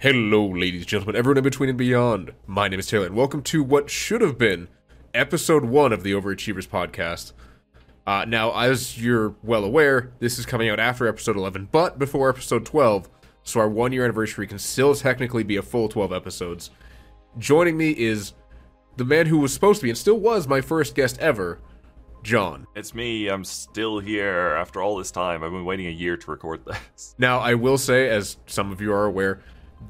Hello, ladies and gentlemen, everyone in between and beyond. My name is Taylor, and welcome to what should have been episode one of the Overachievers podcast. Uh, now, as you're well aware, this is coming out after episode 11, but before episode 12, so our one year anniversary can still technically be a full 12 episodes. Joining me is the man who was supposed to be and still was my first guest ever, Jon. It's me. I'm still here after all this time. I've been waiting a year to record this. Now, I will say, as some of you are aware,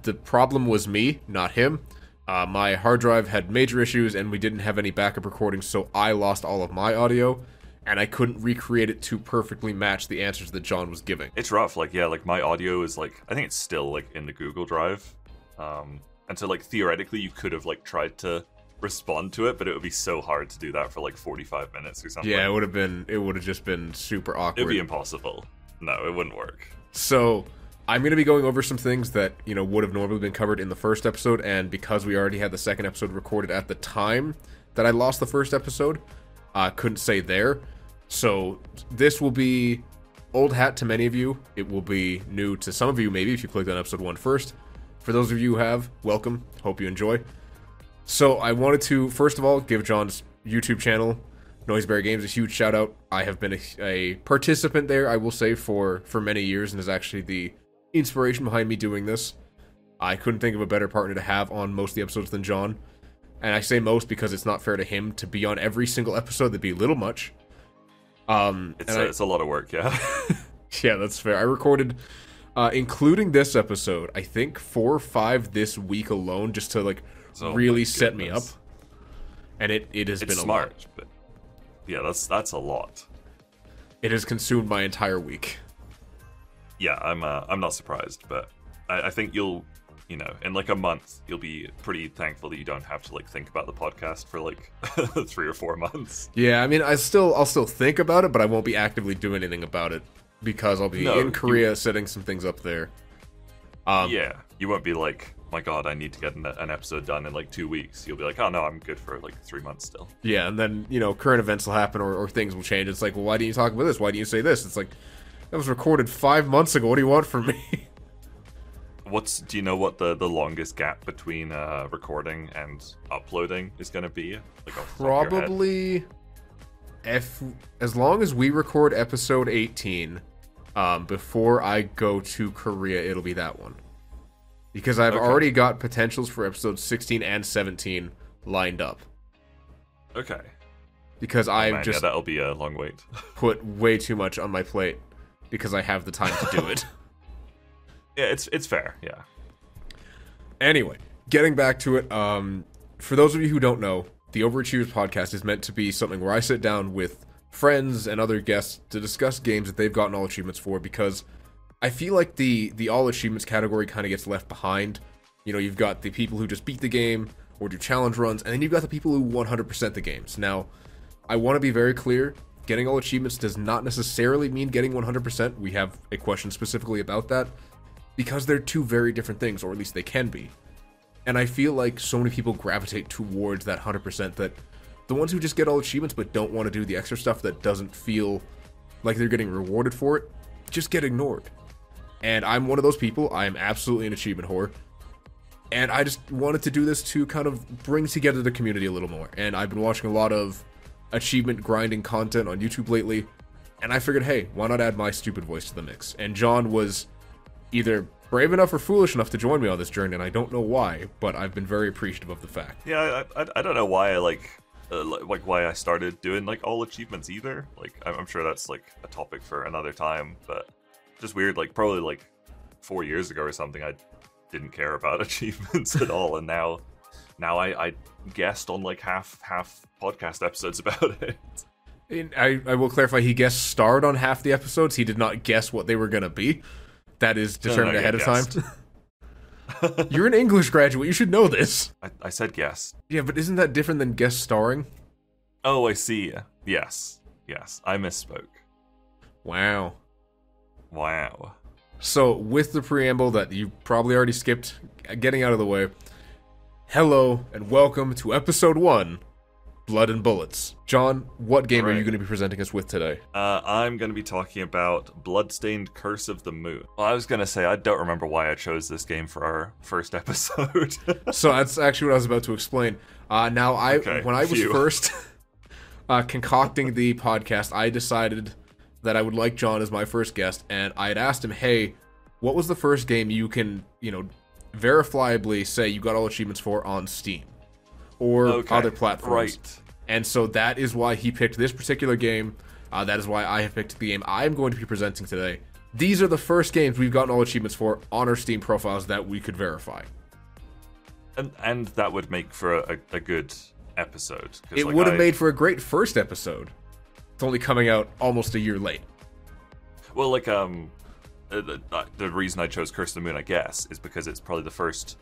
the problem was me, not him. Uh, my hard drive had major issues, and we didn't have any backup recordings, so I lost all of my audio, and I couldn't recreate it to perfectly match the answers that Jon was giving. It's rough. Like, yeah, like my audio is like, I think it's still like in the Google Drive. Um, and so, like, theoretically, you could have like tried to respond to it, but it would be so hard to do that for like 45 minutes or something. Yeah, it would have been. It would have just been super awkward. It'd be impossible. No, it wouldn't work. So I'm going to be going over some things that you know would have normally been covered in the first episode, and because we already had the second episode recorded at the time that I lost the first episode, I uh, couldn't say there. So this will be old hat to many of you. It will be new to some of you, maybe if you clicked on episode one first. For those of you who have, welcome. Hope you enjoy. So I wanted to first of all give Jon's YouTube channel, Noiseberry Games, a huge shout out. I have been a, a participant there, I will say, for for many years, and is actually the inspiration behind me doing this. I couldn't think of a better partner to have on most of the episodes than Jon. And I say most because it's not fair to him to be on every single episode. That'd be a little much. Um, it's, a, I, it's a lot of work, yeah. yeah, that's fair. I recorded, uh, including this episode, I think four or five this week alone, just to like oh really set me up. And it, it has it's been smart, lot. but yeah, that's that's a lot. It has consumed my entire week. Yeah, I'm uh, I'm not surprised, but I, I think you'll you know, in like a month, you'll be pretty thankful that you don't have to like think about the podcast for like three or four months. Yeah, I mean, I still, I'll still think about it, but I won't be actively doing anything about it because I'll be no, in Korea you... setting some things up there. Um, yeah, you won't be like, my God, I need to get an, an, episode done in like two weeks. You'll be like, oh no, I'm good for like three months still. Yeah, and then you know, current events will happen or, or things will change. It's like, well, why didn't you talk about this? Why didn't you say this? It's like that was recorded five months ago. What do you want from me? what's do you know what the the longest gap between uh recording and uploading is going to be? Like probably if as long as we record episode 18 um before i go to korea it'll be that one. Because i've okay. already got potentials for episodes 16 and 17 lined up. Okay. Because oh, i've just yeah, that'll be a long wait. put way too much on my plate because i have the time to do it yeah, it's it's fair. Yeah. Anyway, getting back to it, um, for those of you who don't know, the Overachievers podcast is meant to be something where I sit down with friends and other guests to discuss games that they've gotten all achievements for because I feel like the the all achievements category kind of gets left behind. You know, you've got the people who just beat the game or do challenge runs, and then you've got the people who 100% the games. Now, I want to be very clear. Getting all achievements does not necessarily mean getting 100%. We have a question specifically about that because they're two very different things, or at least they can be. And I feel like so many people gravitate towards that 100% that the ones who just get all achievements but don't want to do the extra stuff that doesn't feel like they're getting rewarded for it just get ignored. And I'm one of those people. I am absolutely an achievement whore. And I just wanted to do this to kind of bring together the community a little more. And I've been watching a lot of achievement grinding content on YouTube lately. And I figured, hey, why not add my stupid voice to the mix? And Jon was either brave enough or foolish enough to join me on this journey, and I don't know why, but I've been very appreciative of the fact. Yeah, I, I, I don't know why I like. Uh, like why I started doing like all achievements either. Like I'm sure that's like a topic for another time, but just weird. Like probably like four years ago or something, I didn't care about achievements at all, and now now I, I guessed on like half half podcast episodes about it. I, I will clarify. He guest starred on half the episodes. He did not guess what they were gonna be that is determined no, no, ahead of time. You're an English graduate. You should know this. I, I said guest. Yeah, but isn't that different than guest starring? Oh, I see. Yes. Yes. I misspoke. Wow. Wow. So, with the preamble that you probably already skipped, getting out of the way, hello and welcome to episode one Blood and Bullets. Jon, what game are you going to be presenting us with today? Uh, I'm going to be talking about Bloodstained Curse of the Moon. Well, I was going to say, I don't remember why I chose this game for our first episode. So that's actually what I was about to explain. Uh, now, I Okay, when I was phew. first uh, concocting the podcast, I decided that I would like Jon as my first guest, and I had asked him, "Hey, what was the first game you can, you know, verifiably say you got all achievements for on Steam or Okay, other platforms?" Right. And so that is why he picked this particular game. Uh, that is why I have picked the game I'm going to be presenting today. These are the first games we've gotten all achievements for on our Steam profiles that we could verify. And, and that would make for a, a, good episode. It like, would have I- made for a great first episode. It's only coming out almost a year late. Well, like, um, uh, the, uh, the reason I chose Curse of the Moon, I guess, is because it's probably the first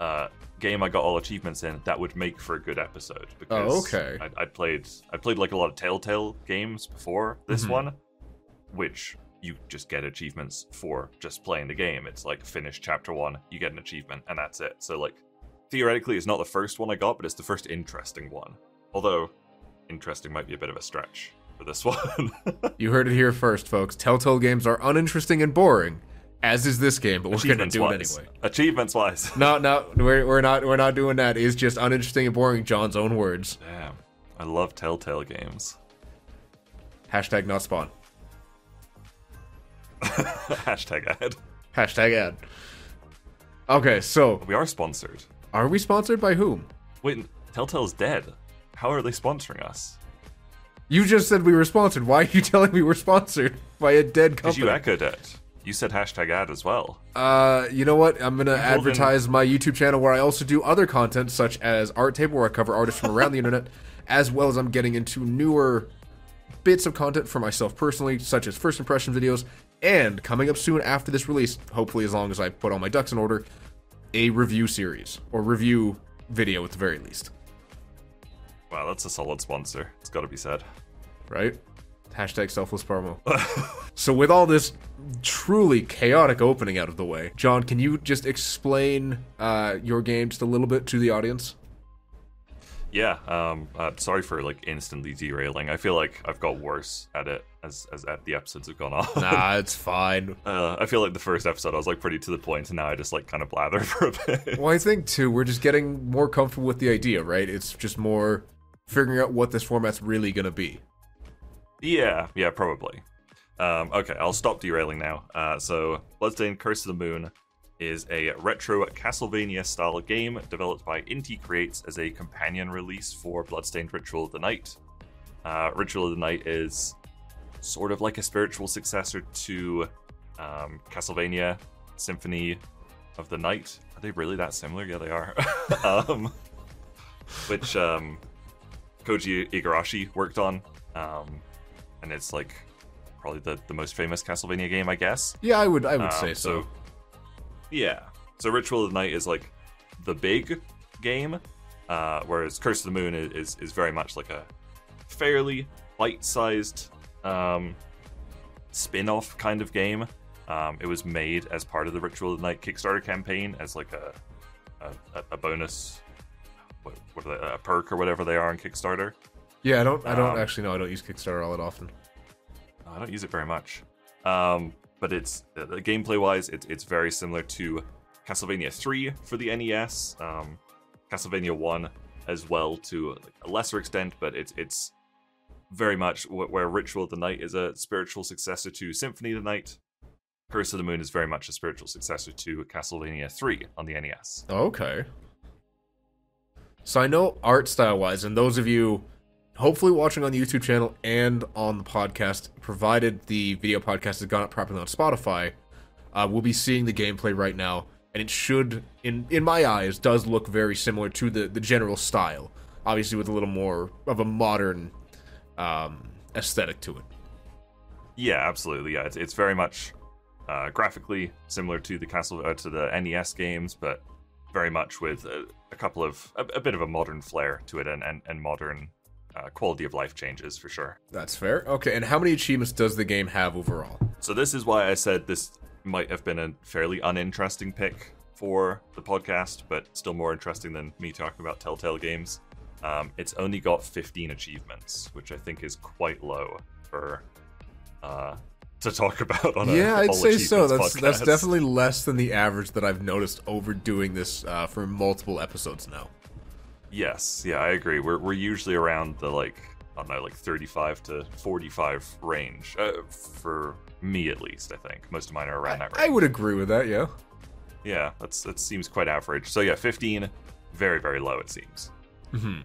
uh, game I got all achievements in that would make for a good episode. Because Oh, okay. I, I played, I played like a lot of Telltale games before this Mhm. one, which you just get achievements for just playing the game. It's like finish chapter one, you get an achievement, and that's it. So like, theoretically, it's not the first one I got, but it's the first interesting one. Although, interesting might be a bit of a stretch for this one. You heard it here first, folks. Telltale games are uninteresting and boring, as is this game, but we're going to do it anyway. Achievements wise. No, no, we're, we're not we're not doing that. It's just uninteresting and boring. Jon's own words. Damn. I love Telltale games. Hashtag not spawn. Hashtag ad. Hashtag ad. Okay, so We are sponsored. are we sponsored by whom? Wait, Telltale's dead. How are they sponsoring us? You just said we were sponsored. Why are you telling me we're sponsored by a dead Because company? you echoed it. You said hashtag ad as well. Uh, you know what? I'm gonna advertise my YouTube channel where I also do other content such as Art Table, where I cover artists from around the internet, as well as I'm getting into newer bits of content for myself personally, such as first impression videos, and coming up soon after this release, hopefully as long as I put all my ducks in order, a review series or review video at the very least. Wow, that's a solid sponsor. It's got to be said. Right? Hashtag selfless promo. so with all this truly chaotic opening out of the way, Jon, can you just explain uh, your game just a little bit to the audience? Yeah. Um. Uh, sorry for like instantly derailing. I feel like I've got worse at it as as at the episodes have gone on. Nah, it's fine. Uh, I feel like the first episode I was like pretty to the point, and now I just like kind of blather for a bit. Well, I think too, we're just getting more comfortable with the idea, right? It's just more figuring out what this format's really gonna be. Yeah, yeah, probably. Um, okay, I'll stop derailing now. Uh, so, Bloodstained Curse of the Moon is a retro Castlevania style game developed by Inti Creates as a companion release for Bloodstained Ritual of the Night. Uh, Ritual of the Night is sort of like a spiritual successor to um, Castlevania Symphony of the Night. Are they really that similar? Yeah, they are. um, which um, Koji Igarashi worked on. Um, and it's like probably the, the most famous Castlevania game, I guess. Yeah, I would I would Um, say so. yeah. So Ritual of the Night is like the big game, uh, whereas Curse of the Moon is, is, is very much like a fairly bite-sized um, spin-off kind of game. Um, it was made as part of the Ritual of the Night Kickstarter campaign as like a a, a bonus, what, what are they, a perk or whatever they are on Kickstarter. Yeah, I don't I don't um, actually know. I don't use Kickstarter all that often. I don't use it very much. Um, but it's uh, gameplay wise, it's it's very similar to Castlevania 3 for the NES, um, Castlevania 1 as well to a lesser extent, but it's it's very much wh- where Ritual of the Night is a spiritual successor to Symphony of the Night. Curse of the Moon is very much a spiritual successor to Castlevania 3 on the NES. Okay. So I know art style wise, and those of you hopefully watching on the YouTube channel and on the podcast, provided the video podcast has gone up properly on Spotify, uh, we'll be seeing the gameplay right now, and it should, in in my eyes, does look very similar to the the general style. Obviously, with a little more of a modern um, aesthetic to it. Yeah, absolutely. Yeah, it's, it's very much uh, graphically similar to the Castle uh, to the NES games, but very much with a, a couple of a, a bit of a modern flair to it and and, and modern uh, quality of life changes for sure. That's fair. Okay, and how many achievements does the game have overall? So this is why I said this might have been a fairly uninteresting pick for the podcast, but still more interesting than me talking about Telltale games. Um, it's only got 15 achievements, which I think is quite low for uh, to talk about on a yeah, I'd say so. That's that's definitely less than the average that I've noticed over doing this uh, for multiple episodes now. Yes, yeah, I agree. We're we're usually around the like I don't know, like 35 to 45 range uh, for me at least. I think most of mine are around that I would agree with that. Yeah. Yeah, that's that seems quite average. So yeah, 15, very very low it seems. Hmm.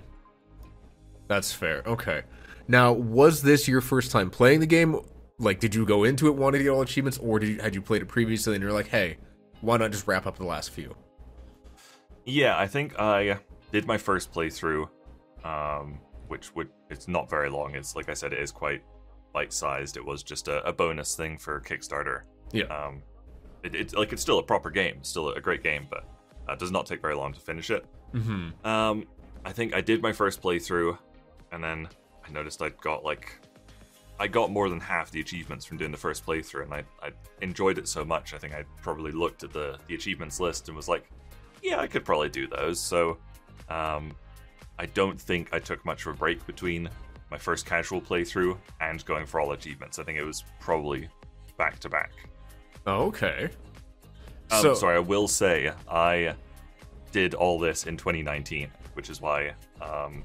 That's fair. Okay. Now, was this your first time playing the game? Like, did you go into it wanting to get all achievements, or did you, had you played it previously and you're like, hey, why not just wrap up the last few? Yeah, I think I did my first playthrough, um, which would it's not very long. It's like I said, it is quite bite sized. It was just a, a bonus thing for Kickstarter. Yeah. Um, it, it's like it's still a proper game, still a great game, but uh, it does not take very long to finish it. Mm-hmm. Um, I think I did my first playthrough, and then I noticed I'd got like I got more than half the achievements from doing the first playthrough, and I, I enjoyed it so much. I think I probably looked at the the achievements list and was like, yeah, I could probably do those. So, um, I don't think I took much of a break between my first casual playthrough and going for all achievements. I think it was probably back to back. Okay. Um, so, sorry, I will say I did all this in 2019, which is why um,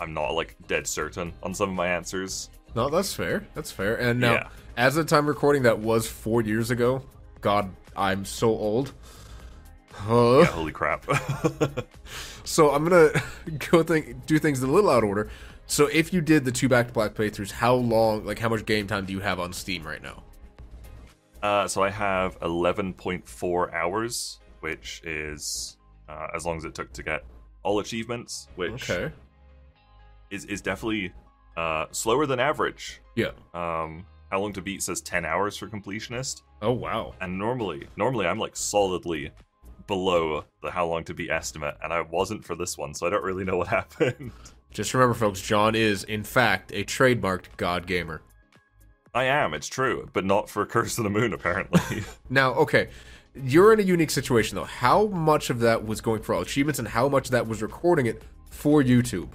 I'm not like dead certain on some of my answers. no, that's fair. That's fair. And now, Yeah. as of the time recording, that was four years ago. God, I'm so old. Huh? Yeah, holy crap! So I'm gonna go think do things in a little out of order. So if you did the two back to black playthroughs, how long, like how much game time do you have on Steam right now? uh, so I have 11.4 hours, which is uh, as long as it took to get all achievements, which Okay. is is definitely uh, slower than average. Yeah. Um, how long to beat says 10 hours for completionist. Oh wow. and normally normally i'm like solidly below the how long to be estimate and i wasn't for this one so i don't really know what happened Just remember, folks, Jon is in fact a trademarked God gamer. i am it's true but not for curse of the moon apparently Now, okay, you're in a unique situation though. How much of that was going for all achievements, and how much of that was recording it for YouTube?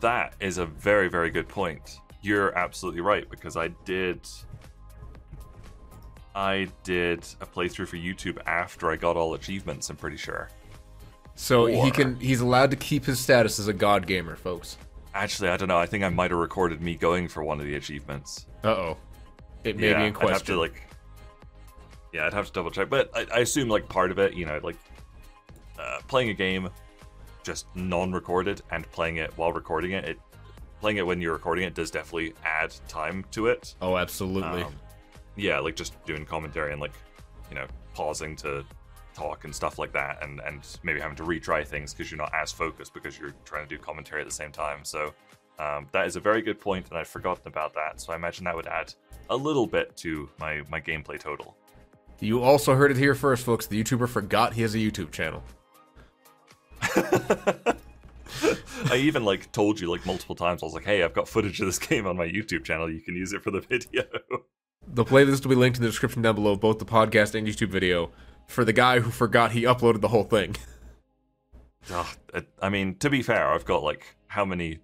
that is a very very good point you're absolutely right because i did i did a playthrough for youtube after i got all achievements i'm pretty sure So he can he's allowed to keep his status as a God gamer, folks. actually i don't know i think i might have recorded me going for one of the achievements Uh oh, it may yeah, be in I'd have question. to like, yeah, I'd have to double check, but I, I assume like part of it, you know, like uh, playing a game just non-recorded and playing it while recording it, it playing it when you're recording it does definitely add time to it. oh, absolutely. Um, yeah, like just doing commentary and like, you know, pausing to talk and stuff like that, and and maybe having to retry things because you're not as focused because you're trying to do commentary at the same time. So um, that is a very good point, and I'd forgotten about that. So I imagine that would add a little bit to my my gameplay total. You also heard it here first, folks. The YouTuber forgot he has a YouTube channel. I even like told you like multiple times. I was like, "Hey, I've got footage of this game on my YouTube channel. You can use it for the video." The playlist will be linked in the description down below, of both the podcast and YouTube video, for the guy who forgot he uploaded the whole thing. Ugh, ah, it- I mean, to be fair, I've got like how many,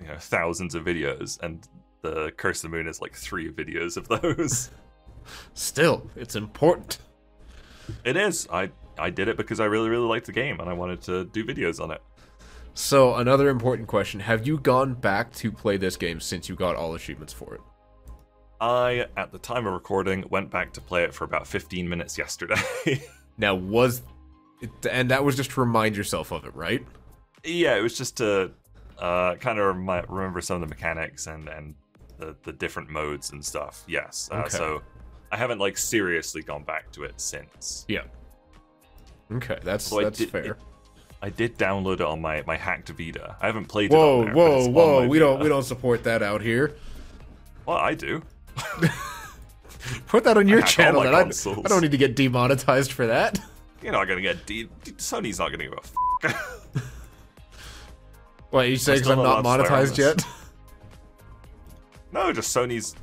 you know, thousands of videos, and the Curse of the Moon is like three videos of those. Still, it's important. it is. I I did it because I really really liked the game and I wanted to do videos on it. So, another important question Have you gone back to play this game since you got all achievements for it? I, at the time of recording, went back to play it for about 15 minutes yesterday. Now, was. It, and that was just to remind yourself of it, right? yeah, it was just to uh, kind of remi- remember some of the mechanics and and the, the different modes and stuff. Yes. Uh, Okay. So I haven't like seriously gone back to it since. Yeah. Okay, that's that's did- fair. it- I did download it on my my hacked Vita. I haven't played it. Whoa, on there, whoa, whoa! my We don't we don't support that out here. Well, I do. Put that on your channel. my Then I. I don't need to get demonetized for that. You're not gonna get D- D- Sony's not gonna give a f- What you say? Because I'm not not allowed to swear on monetized yet. No, just Sony's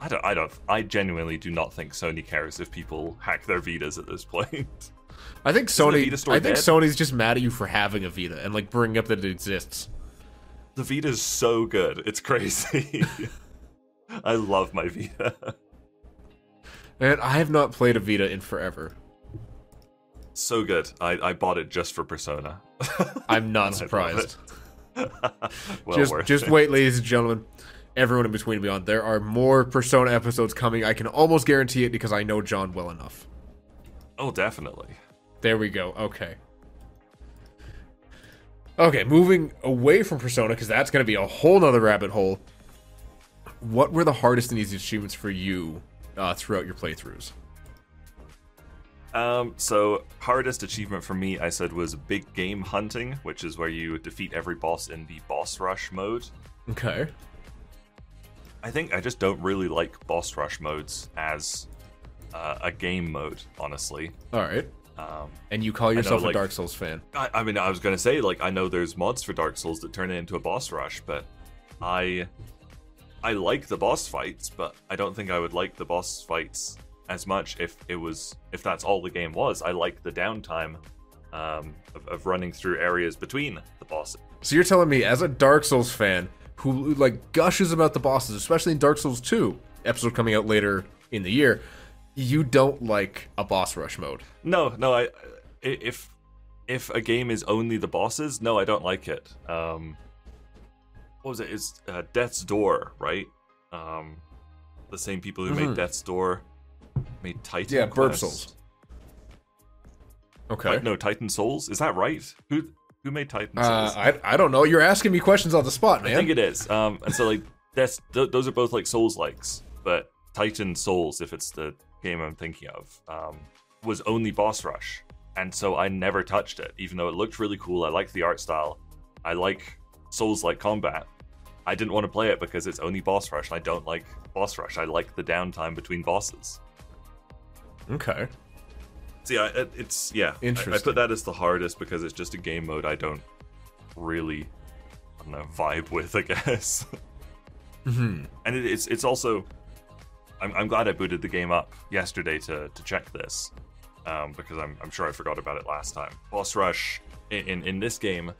I don't. I don't. I genuinely do not think Sony cares if people hack their Vitas at this point. I think Sony. I think dead? Sony's just mad at you for having a Vita and like bringing up that it exists. The Vita's so good. It's crazy. I love my Vita. And I have not played a Vita in forever. So good. I, I bought it just for Persona. I'm not surprised. well just just it. wait, ladies and gentlemen. Everyone in between and beyond. There are more Persona episodes coming. I can almost guarantee it because I know John well enough. Oh, definitely. There we go. Okay. Okay, moving away from Persona, because that's going to be a whole nother rabbit hole. What were the hardest and easiest achievements for you uh, throughout your playthroughs? Um, so hardest achievement for me, I said, was big game hunting, which is where you defeat every boss in the boss rush mode. Okay. I think I just don't really like boss rush modes as uh, a game mode, honestly. All right. Um, And you call yourself like- a Dark Souls fan. I, I mean, I was gonna say like I know there's mods for Dark Souls that turn it into a boss rush, but I I like the boss fights, but I don't think I would like the boss fights as much if it was if that's all the game was. I like the downtime um, of, of running through areas between the bosses. So you're telling me, as a Dark Souls fan who like gushes about the bosses, especially in Dark Souls 2, episode coming out later in the year, you don't like a boss rush mode. No, no, I i- if if a game is only the bosses, no, I don't like it. Um, what was it? It's uh, Death's Door, right? Um, the same people who Mhm. made Death's Door made Titan. Yeah, Burp Souls. Okay. Ti- no, Titan Souls. Is that right? Who who made Titan Uh, Souls? I, I don't know. You're asking me questions on the spot, man. I think it is. Um, and so like that's th- those are both like Souls likes, but Titan Souls, if it's the game I'm thinking of, um, was only boss rush, and so I never touched it, even though it looked really cool. I liked the art style. I like Souls like combat. I didn't want to play it because it's only boss rush, and I don't like boss rush. I like the downtime between bosses. okay. See, yeah, it, it's yeah. I- I, put that as the hardest because it's just a game mode I don't really, I don't know, vibe with. I guess. hmm and it, it's it's also I'm, I'm glad I booted the game up yesterday to to check this um, because I'm, I'm sure I forgot about it last time. Boss rush in, in in this game,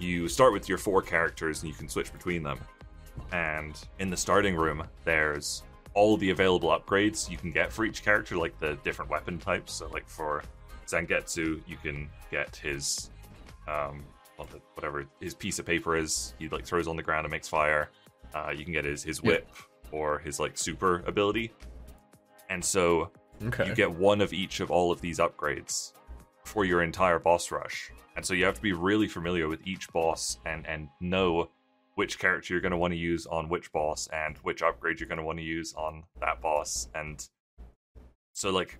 you start with your four characters and you can switch between them. And in the starting room, there's all the available upgrades you can get for each character, like the different weapon types. So, like for Zangetsu, you can get his um, well, the- whatever his piece of paper is. He like throws on the ground and makes fire. Uh, you can get his his Yeah. whip or his like super ability. And so Okay. you get one of each of all of these upgrades for your entire boss rush. And so you have to be really familiar with each boss and and know which character you're going to want to use on which boss and which upgrade you're going to want to use on that boss. And so like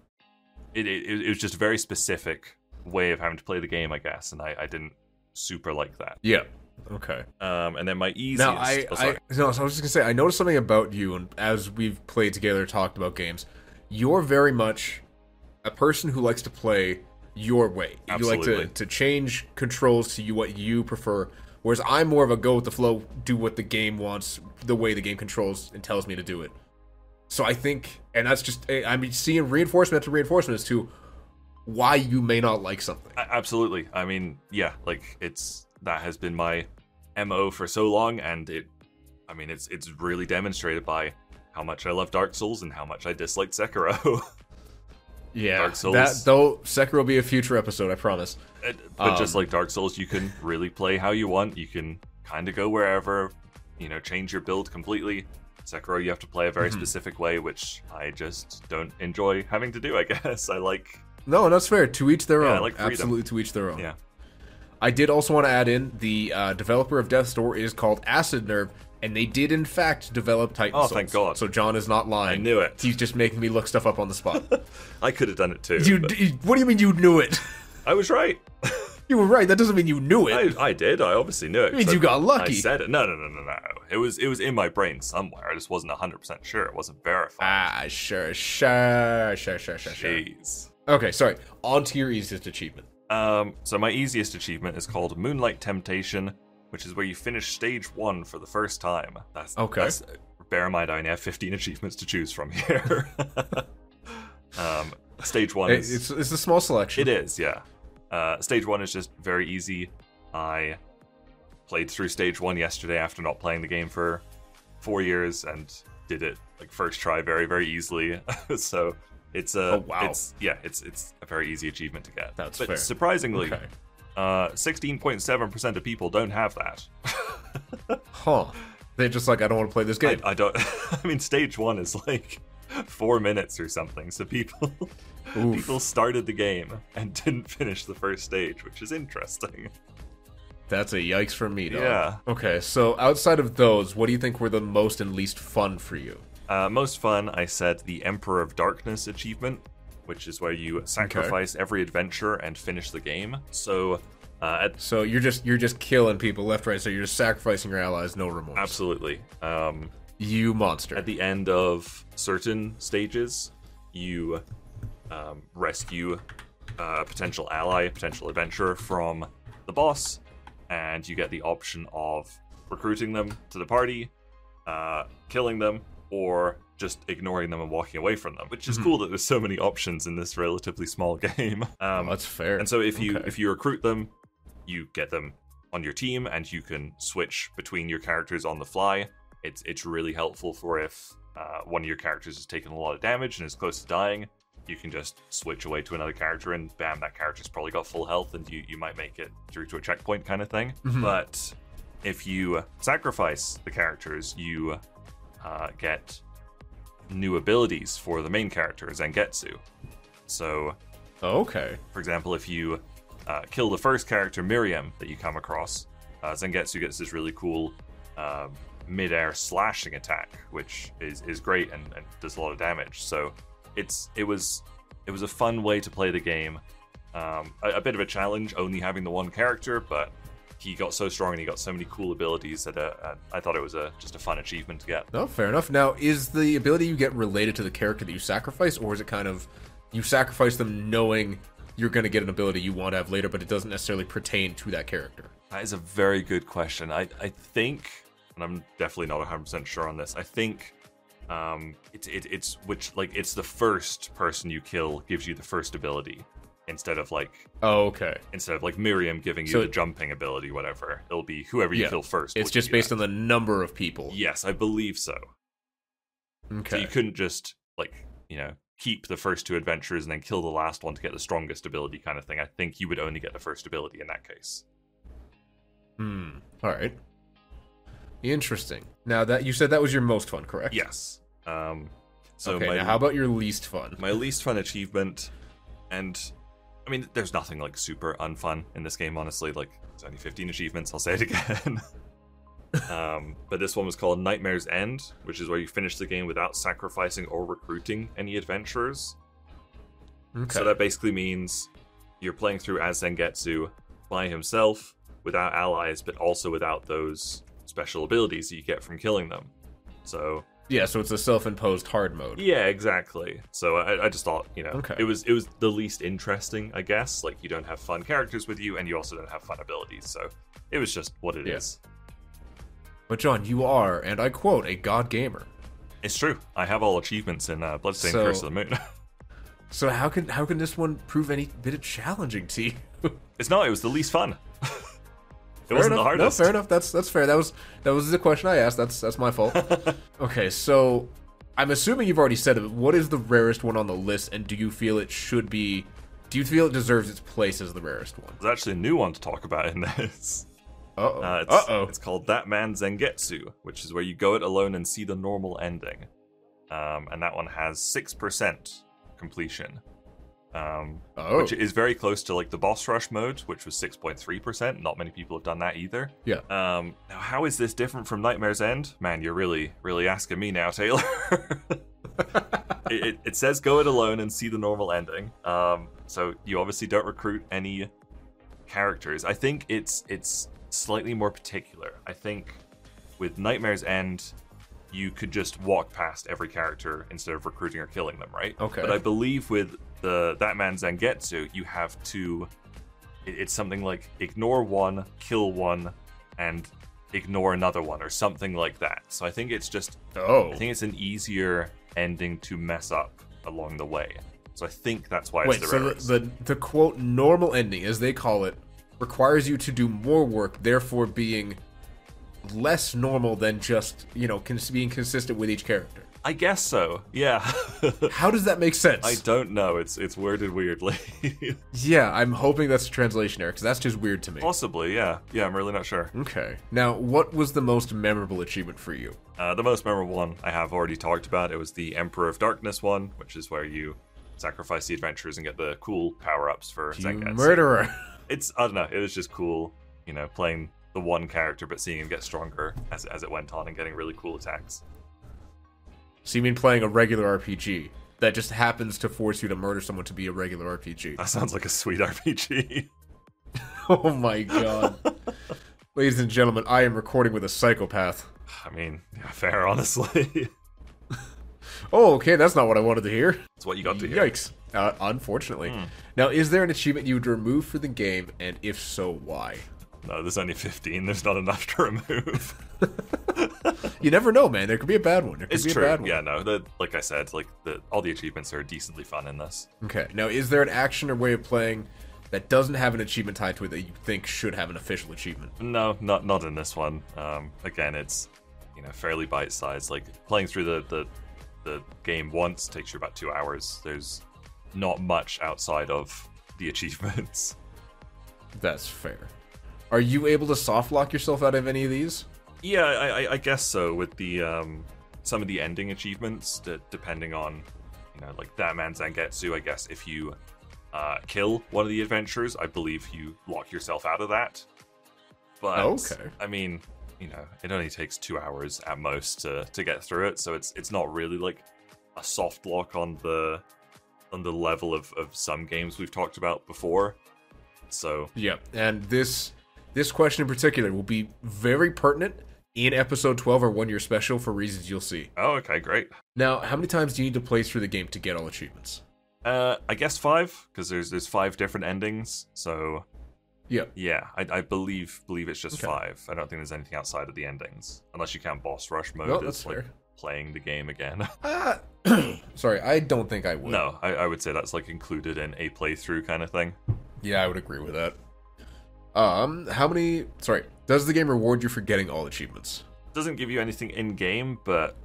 it, it it was just a very specific way of having to play the game, I guess, and I, I didn't super like that. yeah. Okay. Um, and then my easiest. Now I, oh, I no, so I was just gonna say I noticed something about you, and as we've played together, talked about games, you're very much a person who likes to play your way. You like to to change controls to you what you prefer. Whereas I'm more of a go with the flow, do what the game wants, the way the game controls and tells me to do it. So I think, and that's just eh, I'm seeing reinforcement after reinforcement as to why you may not like something. Absolutely. I mean, yeah, like it's that has been my mo for so long, and it. I mean, it's it's really demonstrated by how much I love Dark Souls and how much I disliked Sekiro. Yeah, Dark Souls. that though Sekiro will be a future episode, I promise. And- but just Um, like Dark Souls, you can really play how you want. You can kind of go wherever, you know, change your build completely. Sekiro, you have to play a very Mhm. specific way, which I just don't enjoy having to do. I guess I like. No, that's fair. To each their Yeah, I own. like. Absolutely, to each their own. Yeah. I did also want to add in the uh, developer of Death's Door is called Acid Nerve, and they did in fact develop Titan Oh, Souls. thank God. So Jon is not lying. I knew it. He's just making me look stuff up on the spot. I could have done it too. you, but d- what do you mean you knew it? I was right. you were right. That doesn't mean you knew it. I, I did. I obviously knew it. It means 'cause you I- got lucky. I said it. No, no, no, no, no. It was it was in my brain somewhere. I just wasn't hundred percent sure. It wasn't verified. ah, sure, sure, sure, sure, sure, sure. Jeez. Okay, sorry. On to your easiest achievement. Um. So my easiest achievement is called Moonlight Temptation, which is where you finish stage one for the first time. That's Okay. That's bear in mind I only have 15 achievements to choose from here. um, stage one Hey, is it's it's a small selection. it is, yeah. Uh, stage one is just very easy. I played through stage one yesterday after not playing the game for four years and did it like first try very very easily. so it's a Oh, wow. it's yeah it's it's a very easy achievement to get. That's but fair. surprisingly, Okay. Uh, 16.7% of people don't have that. Huh. They're just like I don't want to play this I, game. I don't. I mean, stage one is like four minutes or something. So people Oof. people started the game and didn't finish the first stage, which is interesting. That's a yikes for me, dog. Yeah. Okay, so outside of those, what do you think were the most and least fun for you? Uh, most fun, I said the Emperor of Darkness achievement, which is where you sacrifice every adventure and finish the game. So, uh, at, So you're just you're just killing people left, right. So you're just sacrificing your allies, no remorse. absolutely. Um, You monster. at the end of certain stages, you um, rescue a potential ally, a potential adventurer from the boss, and you get the option of recruiting them to the party, uh, killing them, or just ignoring them and walking away from them. Which is cool that there's so many options in this relatively small game. Um, That's fair. and so if you Okay. if you recruit them, you get them on your team, and you can switch between your characters on the fly. It's it's really helpful for if uh, one of your characters has taken a lot of damage and is close to dying. You can just switch away to another character, and bam, that character's probably got full health, and you you might make it through to a checkpoint kind of thing. Mhm. But if you sacrifice the characters, you uh, get new abilities for the main character, Zangetsu. So okay. for example, if you uh, kill the first character, Miriam, that you come across, uh, Zangetsu gets this really cool uh, mid-air slashing attack, which is, is great and, and does a lot of damage. So it's it was it was a fun way to play the game. Um, a, a bit of a challenge, only having the one character, but he got so strong and he got so many cool abilities that uh, uh, I thought it was a just a fun achievement to get. No, fair enough. Now, is the ability you get related to the character that you sacrifice, or is it kind of you sacrifice them knowing you're going to get an ability you want to have later, but it doesn't necessarily pertain to that character? That is a very good question. I, I think, and I'm definitely not 100% sure on this, I think um, it, it, it's which, like, it's the first person you kill gives you the first ability instead of, like, Oh, okay. instead of, like, Miriam giving you So- the jumping ability, whatever. It'll be whoever you Yeah. kill first. It's just based that. on the number of people. Yes, I believe so. So Okay. you couldn't just, like, you know, keep the first two adventurers and then kill the last one to get the strongest ability kind of thing. I think you would only get the first ability in that case. Hmm. All right. Interesting. Now that you said that was your most fun, correct? Yes. Um, so okay. my, now, how about your least fun? my least fun achievement, and I mean, there's nothing like super unfun in this game, honestly. Like, it's only 15 achievements, I'll say it again. um, but this one was called Nightmare's End, which is where you finish the game without sacrificing or recruiting any adventurers. Okay. So that basically means you're playing through as Zangetsu by himself, without allies, but also without those special abilities that you get from killing them. So yeah. So it's a self-imposed hard mode. yeah, exactly. So I, I just thought, you know, Okay. it was it was the least interesting, I guess. Like you don't have fun characters with you, and you also don't have fun abilities. So it was just what it is. Yeah. But Jon, you are, and I quote, a god gamer. It's true. I have all achievements in uh, Bloodstained So- Curse of the Moon. So how can how can this one prove any bit of challenging to you? it's not. It was the least fun. it Fair wasn't enough. the hardest. No, fair enough. That's that's fair. That was that was the question I asked. That's that's my fault. okay, so I'm assuming you've already said it. What is the rarest one on the list, and do you feel it should be? Do you feel it deserves its place as the rarest one? There's actually a new one to talk about in this. Uh oh. Uh, it's, oh. It's called That Man Zangetsu, which is where you go it alone and see the normal ending. Um, and that one has 6% completion. Um, Oh. Which is very close to like the boss rush mode, which was 6.3%. Not many people have done that either. Yeah. Um, now, how is this different from Nightmare's End? Man, you're really, really asking me now, Taylor. it, it, it says go it alone and see the normal ending. Um, so you obviously don't recruit any characters. I think it's it's slightly more particular. I think with Nightmare's End, you could just walk past every character instead of recruiting or killing them, right? Okay. But I believe with the that man Zangetsu, you have to. It, it's something like ignore one, kill one, and ignore another one or something like that. So I think it's just Oh. I think it's an easier ending to mess up along the way. So I think that's why it's Wait, the so the, the the quote normal ending, as they call it, requires you to do more work, therefore being less normal than just you know cons- being consistent with each character. I guess so. Yeah. How does that make sense? I don't know. It's it's worded weirdly. yeah, I'm hoping that's a translation error because that's just weird to me. Possibly, yeah. Yeah, I'm really not sure. Okay. Now, what was the most memorable achievement for you? Uh, the most memorable one I have already talked about. It was the Emperor of Darkness one, which is where you sacrifice the adventurers and get the cool power ups for You Zangetsu. murderer. It's I don't know. It was just cool, you know, playing the one character but seeing him get stronger as as it went on and getting really cool attacks. So you mean playing a regular RPG that just happens to force you to murder someone to be a regular RPG? That sounds like a sweet RPG. oh my god. Ladies and gentlemen, I am recording with a psychopath. I mean, yeah, fair, honestly. Oh, okay, that's not what I wanted to hear. That's what you got to hear. Yikes. Uh, unfortunately. Now, is there an achievement you would remove for the game, and if so, why? No, there's only 15. There's not enough to remove. You never know, man. There could be a bad one. There could it's be true. a bad one. Yeah, no. The, like I said, like the all the achievements are decently fun in this. Okay. Now, is there an action or way of playing that doesn't have an achievement tied to it that you think should have an official achievement? No, not not in this one. Um, again, it's you know fairly bite sized. Like playing through the, the the game once takes you about two hours. There's not much outside of the achievements. That's fair. Are you able to soft lock yourself out of any of these? Yeah, I, I, I guess so. With the um, some of the ending achievements, that depending on you know like that man Zangetsu, I guess if you uh, kill one of the adventurers, I believe you lock yourself out of that. But Okay. I mean, you know, it only takes two hours at most to, to get through it, so it's it's not really like a soft lock on the on the level of, of some games we've talked about before. So Yeah. And this this question in particular will be very pertinent in episode 12 or one year special for reasons you'll see. oh, okay, great. Now, how many times do you need to play through the game to get all achievements? Uh, I guess five because there's there's five different endings. So Yeah. yeah, I, I believe believe it's just Okay. five. I don't think there's anything outside of the endings unless you count boss rush mode No, that's like fair. playing the game again. Ah, sorry, I don't think I would. no, I, I would say that's like included in a playthrough kind of thing. Yeah, I would agree with that. Um, how many? Sorry, does the game reward you for getting all achievements? It doesn't give you anything in game, but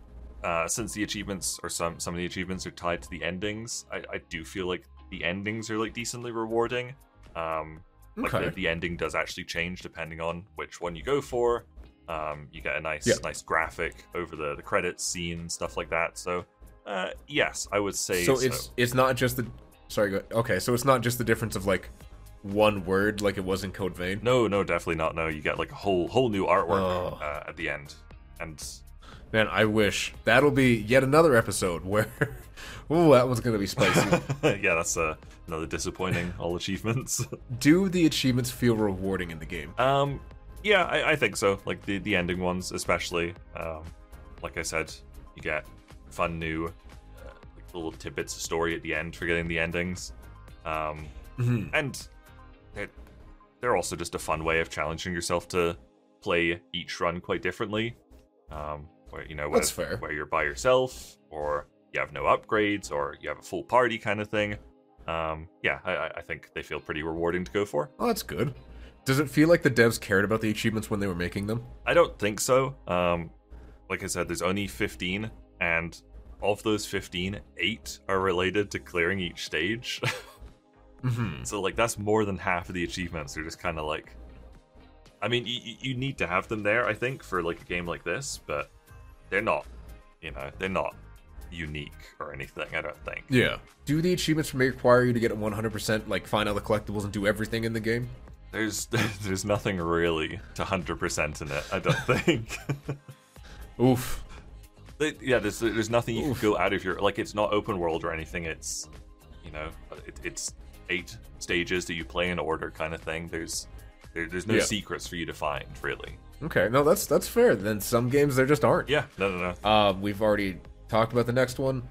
uh, since the achievements or some some of the achievements are tied to the endings, I, I do feel like the endings are like decently rewarding. Um, like Okay. the, the ending does actually change depending on which one you go for. Um, you get a nice Yeah. nice graphic over the the credits scene stuff like that. So uh, yes, I would say So so. it's it's not just the. Sorry, go, okay. So it's not just the difference of like one word, like it was in Code Vein. no, no, definitely not. No, you get like a whole whole new artwork Oh. uh, at the end, and Man, I wish that'll be yet another episode where. Ooh, that one's gonna be spicy. yeah, that's uh, another disappointing all achievements. Do the achievements feel rewarding in the game? Um, yeah, I, I think so. Like the the ending ones, especially. Um, like I said, you get fun new uh, like little tidbits of story at the end for getting the endings. Um, Mhm. and they're, they're also just a fun way of challenging yourself to play each run quite differently. Um, where you know where, That's fair. where you're by yourself, or you have no upgrades, or you have a full party kind of thing. Um, yeah, I, I- I think they feel pretty rewarding to go for. Oh, that's good. Does it feel like the devs cared about the achievements when they were making them? I don't think so. Um, like I said, there's only 15, and of those 15, eight are related to clearing each stage. Mm-hmm. so, like, that's more than half of the achievements. They're just kind of like. I mean, you, you need to have them there, I think, for like a game like this, but they're not, you know, they're not unique or anything, I don't think. Yeah. Do the achievements require you to get 100%, like find all the collectibles and do everything in the game? There's there's nothing really to 100% in it, I don't think. Oof. They- yeah, there's there's nothing you Oof. can go out of your like. It's not open world or anything. It's you know, it, it's eight stages that you play in order, kind of thing. There's there, there's no Yeah. secrets for you to find, really. Okay, no, that's that's fair. Then some games there just aren't. Yeah, no, no, no. Uh, we've already talked about the next one.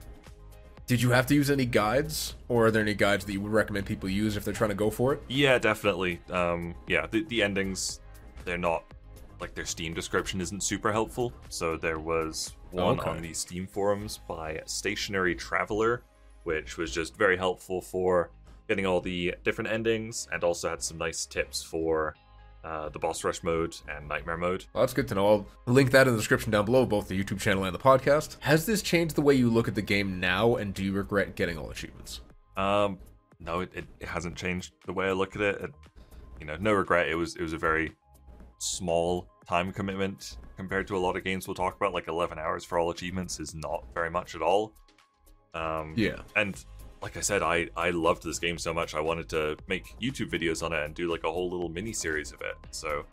Did you have to use any guides, or are there any guides that you would recommend people use if they're trying to go for it? Yeah, definitely. Um, yeah, the the endings, they're not like their Steam description isn't super helpful. So there was one Okay. on the Steam forums by Stationary Traveler, which was just very helpful for getting all the different endings, and also had some nice tips for uh, the boss rush mode and nightmare mode. Well, that's good to know. I'll link that in the description down below, both the YouTube channel and the podcast. Has this changed the way you look at the game now, and do you regret getting all achievements? Um, no, it, it, hasn't changed the way I look at it. it. You know, no regret. It was it was a very small time commitment compared to a lot of games we'll talk about. Like 11 hours for all achievements is not very much at all. Um, Yeah. and like I said, I I loved this game so much I wanted to make YouTube videos on it and do like a whole little mini series of it. So.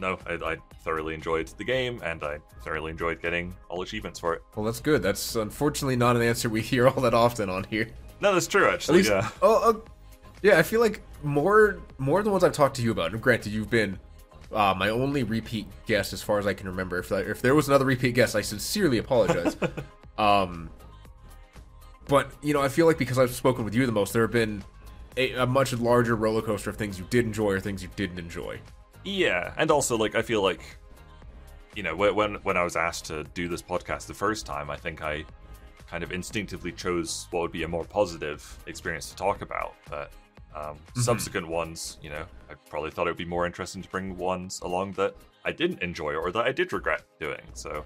No, I, I thoroughly enjoyed the game, and I thoroughly enjoyed getting all achievements for it. Well, that's good. That's unfortunately not an answer we hear all that often on here. No, that's true. At Actually, least, yeah. oh, uh, yeah. I feel like more, more than ones I've talked to you about. And granted, you've been uh, my only repeat guest as far as I can remember. If if there was another repeat guest, I sincerely apologize. um, but you know, I feel like because I've spoken with you the most, there have been a, a much larger roller coaster of things you did enjoy or things you didn't enjoy. Yeah, and also like I feel like, you know, when when I was asked to do this podcast the first time, I think I kind of instinctively chose what would be a more positive experience to talk about. But um, subsequent ones, you know, I probably thought it would be more interesting to bring ones along that I didn't enjoy or that I did regret doing. So.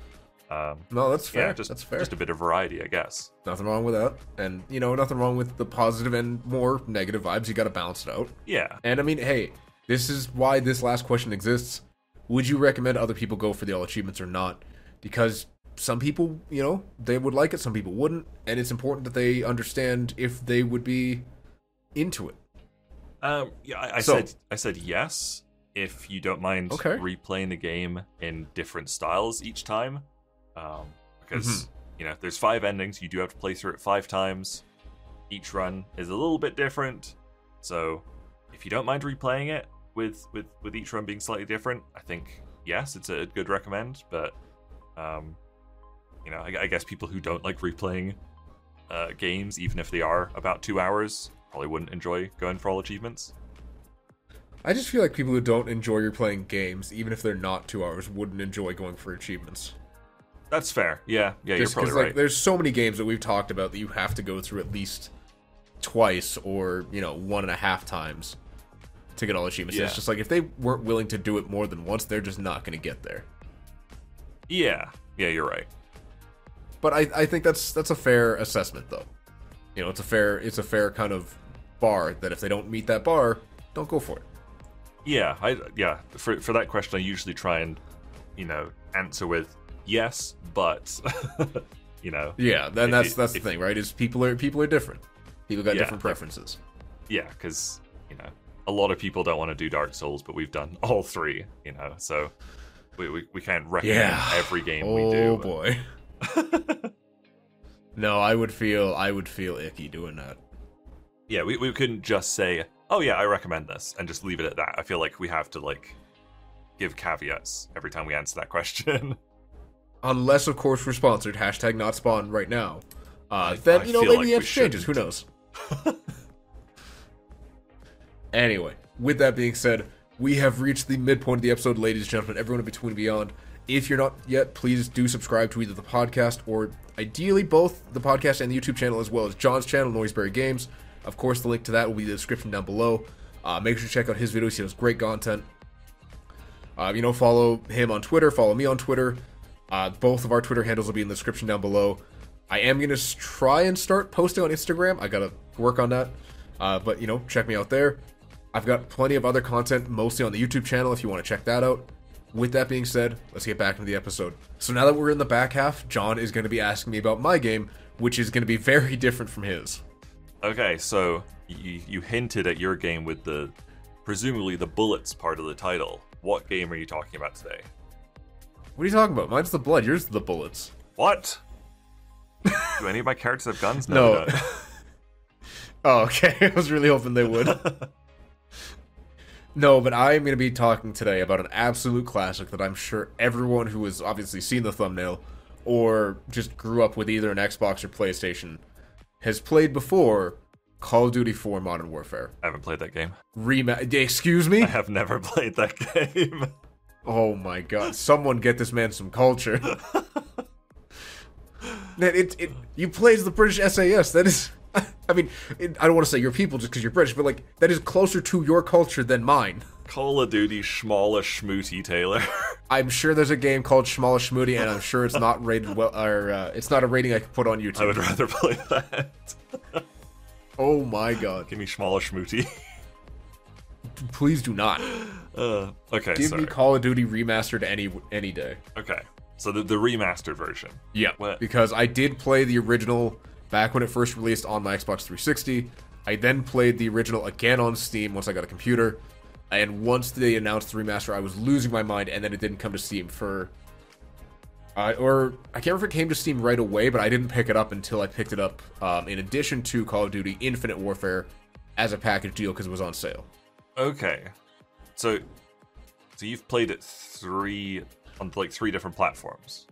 Um, No, that's fair. yeah, just that's fair. just a bit of variety, I guess. Nothing wrong with that. And you know, nothing wrong with the positive and more negative vibes. You got to balance it out. Yeah, And I mean, hey, this is why this last question exists. Would you recommend other people go for the all achievements or not? Because some people, you know, they would like it, some people wouldn't, and it's important that they understand if they would be into it. Um, yeah, I, I So- said I said yes if you don't mind Okay. replaying the game in different styles each time, um, because Mhm. you know there's five endings. You do have to play through it five times. Each run is a little bit different, so if you don't mind replaying it with with with each run being slightly different, I think yes, it's a good recommend. But um, you know, I, I guess people who don't like replaying uh, games, even if they are about two hours, probably wouldn't enjoy going for all achievements. I just feel like people who don't enjoy replaying games, even if they're not two hours, wouldn't enjoy going for achievements. That's fair. Yeah, yeah, Just you're probably like right. there's so many games that we've talked about that you have to go through at least twice or you know one and a half times to get all the achievements. Yeah. It's just like if they weren't willing to do it more than once, they're just not going to get there. Yeah, yeah, you're right. But I, I think that's that's a fair assessment though. You know, it's a fair it's a fair kind of bar that if they don't meet that bar, don't go for it. Yeah, I yeah. For for that question, I usually try and you know answer with yes, but you know, Yeah, then that's you- that's the thing, right? Is people are people are different. People got Yeah. different preferences. yeah, because you know a lot of people don't want to do Dark Souls, but we've done all three. You know, so we we, we can't recommend Yeah. every game oh we do. Oh, boy. no, I would feel I would feel icky doing that. Yeah, we, we couldn't just say, "Oh yeah, I recommend this," and just leave it at that. I feel like we have to like give caveats every time we answer that question. Unless of course we're sponsored, hashtag not spawn right now. Uh I- then I you know maybe like the answer changes. Who knows? Anyway, with that being said, we have reached the midpoint of the episode, ladies and gentlemen, everyone in between and beyond. If you're not yet, please do subscribe to either the podcast or ideally both the podcast and the YouTube channel, as well as Jon's channel, Noiseberry Games. Of course, the link to that will be in the description down below. Uh, make sure to check out his videos; he does great content. Uh, you know, follow him on Twitter, follow me on Twitter. Uh, both of our Twitter handles will be in the description down below. I am gonna try and start posting on Instagram. I gotta work on that, uh, but you know, check me out there. I've got plenty of other content, mostly on the YouTube channel, if you want to check that out. With that being said, let's get back into the episode. So now that we're in the back half, Jon is going to be asking me about my game, which is going to be very different from his. okay, so you you hinted at your game with the presumably the bullets part of the title. What game are you talking about today? What are you talking about? Mine's the blood, yours the bullets. What? Do any of my characters have guns? No. don't. Oh, okay. I was really hoping they would. no, but I am going to be talking today about an absolute classic that I'm sure everyone who has obviously seen the thumbnail or just grew up with either an Xbox or PlayStation has played before Call of Duty 4 Modern Warfare. I haven't played that game. Rema- excuse me? I have never played that game. Oh my god! Someone get this man some culture. Man, it, it you play as the British SAS. That is, I mean, it, I don't want to say your people just because you're British, but like that is closer to your culture than mine. Call of Duty Schmalla Schmooty Taylor. I'm sure there's a game called Schmalla Schmooty, and I'm sure it's not rated well, or uh, it's not a rating I could put on YouTube. I would rather play that. Oh my god! Give me Schmalla Schmooty. Please do not Uh, okay, give sorry. me Call of Duty remastered any any day. Okay, so the, the remastered version. Yeah, What? because I did play the original back when it first released on my Xbox 360. I then played the original again on Steam once I got a computer, and once they announced the remaster, I was losing my mind, and then it didn't come to Steam for. Uh, or I can't remember if it came to Steam right away, but I didn't pick it up until I picked it up um, in addition to Call of Duty Infinite Warfare as a package deal because it was on sale. Okay, so so you've played it three on like three different platforms,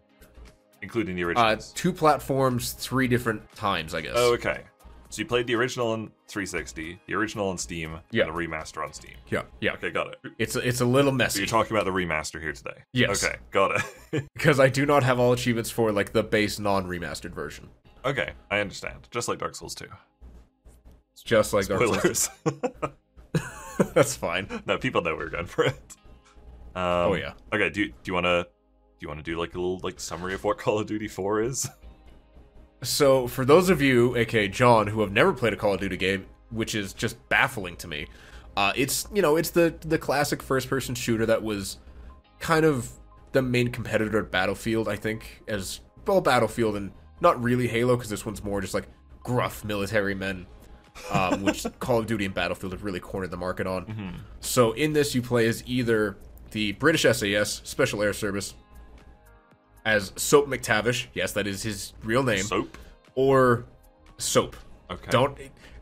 including the original. Uh, two platforms, three different times, I guess. oh, okay. So you played the original on 360, the original on Steam, Yeah. and the remaster on Steam. yeah, yeah. Okay, got it. It's a, it's a little So messy you're talking about the remaster here today. Yes. Okay, got it. because I do not have all achievements for like the base non-remastered version. okay, I understand. Just like Dark Souls 2. It's just like Dark Souls. That's fine. no, people know we're going for it. Um, Oh, yeah. Okay. Do you, do you want to do you want to do like a little like summary of what Call of Duty 4 is? So for those of you, aka Jon, who have never played a Call of Duty game, which is just baffling to me, uh, it's you know it's the the classic first-person shooter that was kind of the main competitor at Battlefield, I think, as well Battlefield and not really Halo because this one's more just like gruff military men, um, which Call of Duty and Battlefield have really cornered the market on. So in this, you play as either the British SAS Special Air Service as Soap MacTavish, yes, that is his real name, Soap. or Soap. Okay. Don't.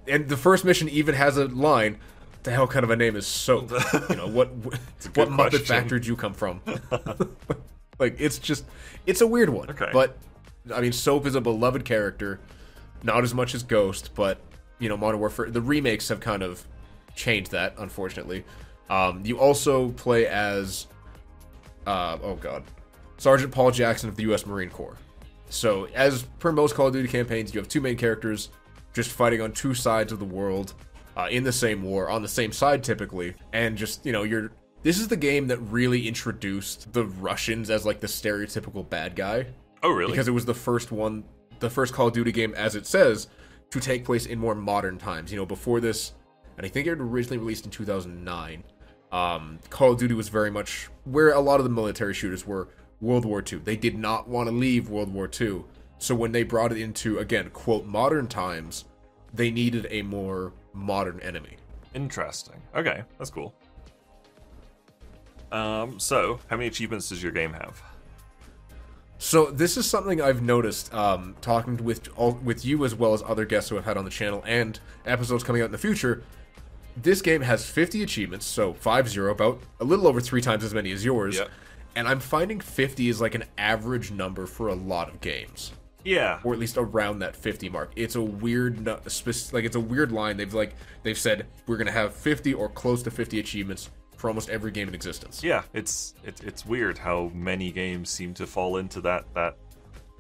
And the first mission even has a line. The hell kind of a name is Soap? you know what? What good Muppet factory did you come from? like it's just, it's a weird one. Okay. But I mean, Soap is a beloved character, not as much as Ghost, but you know, Modern Warfare. The remakes have kind of changed that, unfortunately. Um, you also play as, uh, oh god, Sergeant Paul Jackson of the U.S. Marine Corps. So, as per most Call of Duty campaigns, you have two main characters just fighting on two sides of the world uh, in the same war, on the same side typically, and just you know, you're. This is the game that really introduced the Russians as like the stereotypical bad guy Oh, really? because it was the first one, the first Call of Duty game, as it says, to take place in more modern times. You know, before this, and I think it originally released in 2009. Um, Call of Duty was very much where a lot of the military shooters were World War II. They did not want to leave World War II, so when they brought it into again quote modern times, they needed a more modern enemy. Interesting. Okay, that's cool. Um, so how many achievements does your game have? So this is something I've noticed um, talking with all, with you as well as other guests who have had on the channel and episodes coming out in the future. This game has 50 achievements, so 5-0, about a little over three times as many as yours. Yep. And I'm finding 50 is like an average number for a lot of games, Yeah. or at least around that 50 mark. It's a weird, like it's a weird line. They've like they've said we're gonna have 50 or close to 50 achievements for almost every game in existence. Yeah, it's it's it's weird how many games seem to fall into that that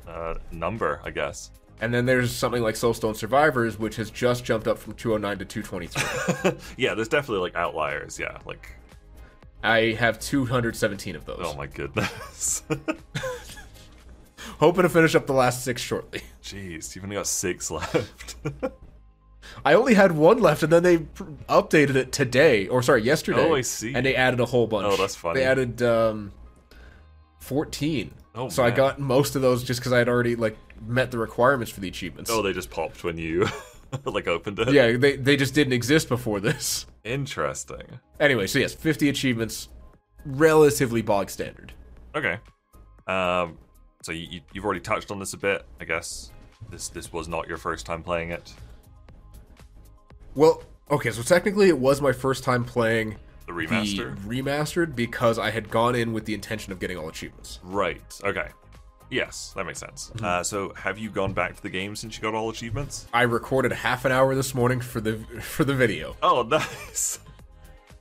uh, number. I guess. And then there's something like Soulstone Survivors, which has just jumped up from 209 to 223. yeah, there's definitely like outliers. Yeah, like I have 217 of those. oh my goodness. Hoping to finish up the last six shortly. Jeez, you've only got six left. I only had one left, and then they pr- updated it today, or sorry, yesterday. Oh, I see. And they added a whole bunch. Oh, that's funny. They added um, 14. Oh, so I got most of those just because I had already like met the requirements for the achievements. oh, they just popped when you like opened it. yeah, they they just didn't exist before this. Interesting. Anyway, so yes, 50 achievements, relatively bog standard. Okay. Um, so you, you- you've already touched on this a bit. I guess this this was not your first time playing it. Well, okay, so technically it was my first time playing The remaster. the remastered because I had gone in with the intention of getting all achievements. Right. Okay. Yes, that makes sense. Mm-hmm. Uh, so have you gone back to the game since you got all achievements? I recorded half an hour this morning for the for the video. Oh, nice.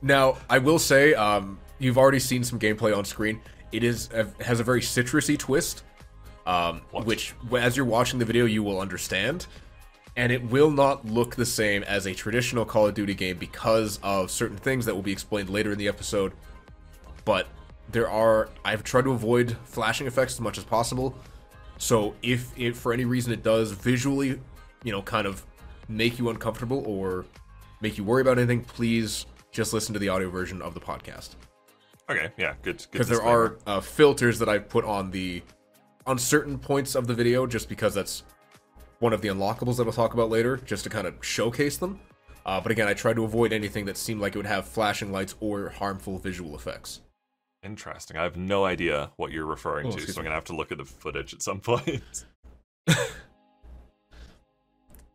Now, I will say, um, you've already seen some gameplay on screen. It is has a very citrusy twist, um, which as you're watching the video you will understand, and it will not look the same as a traditional Call of Duty game because of certain things that will be explained later in the episode. But there are I've tried to avoid flashing effects as much as possible. So if it for any reason it does visually, you know, kind of make you uncomfortable or make you worry about anything, please just listen to the audio version of the podcast. Okay, yeah, good. Because there are uh, filters that I put on the on certain points of the video, just because that's one of the unlockables that I'll talk about later, just to kind of showcase them. Uh, but again, I tried to avoid anything that seemed like it would have flashing lights or harmful visual effects. Interesting. I have no idea what you're referring oh, to, so I'm gonna have to look at the footage at some point.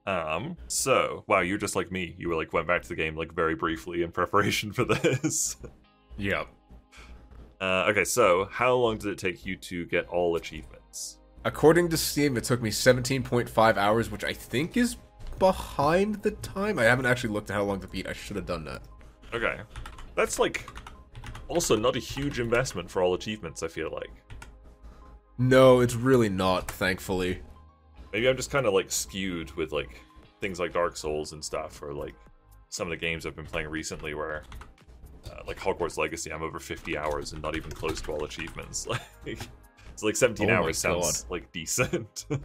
um. So, wow, you're just like me. You were like went back to the game like very briefly in preparation for this. yeah. Uh, okay, so how long did it take you to get all achievements? According to Steam, it took me 17.5 hours, which I think is behind the time. I haven't actually looked at how long to beat. I should have done that. Okay. That's like also not a huge investment for all achievements, I feel like. No, it's really not, thankfully. Maybe I'm just kind of like skewed with like things like Dark Souls and stuff, or like some of the games I've been playing recently where uh, like Hogwarts Legacy, I'm over 50 hours and not even close to all achievements. Like, it's like 17 oh hours sounds like decent.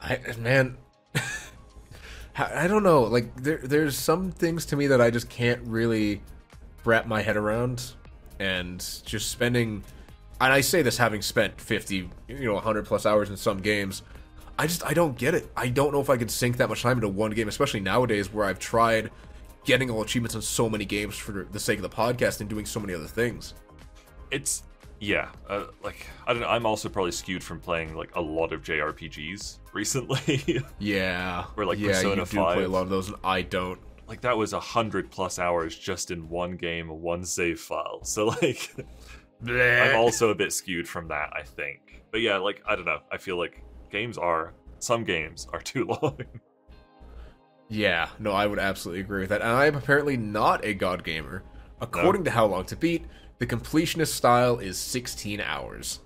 I man, I don't know. Like there, there's some things to me that I just can't really wrap my head around, and just spending. And I say this having spent 50, you know, 100 plus hours in some games. I just I don't get it. I don't know if I could sink that much time into one game, especially nowadays where I've tried getting all achievements in so many games for the sake of the podcast and doing so many other things. It's yeah, uh, like I don't know. I'm also probably skewed from playing like a lot of JRPGs recently. yeah, or like yeah, Persona you do 5. play a lot of those, and I don't. Like that was a hundred plus hours just in one game, one save file. So like, I'm also a bit skewed from that. I think, but yeah, like I don't know. I feel like games are some games are too long. Yeah, no, I would absolutely agree with that. And I am apparently not a god gamer. According no. to How Long to Beat, the completionist style is 16 hours.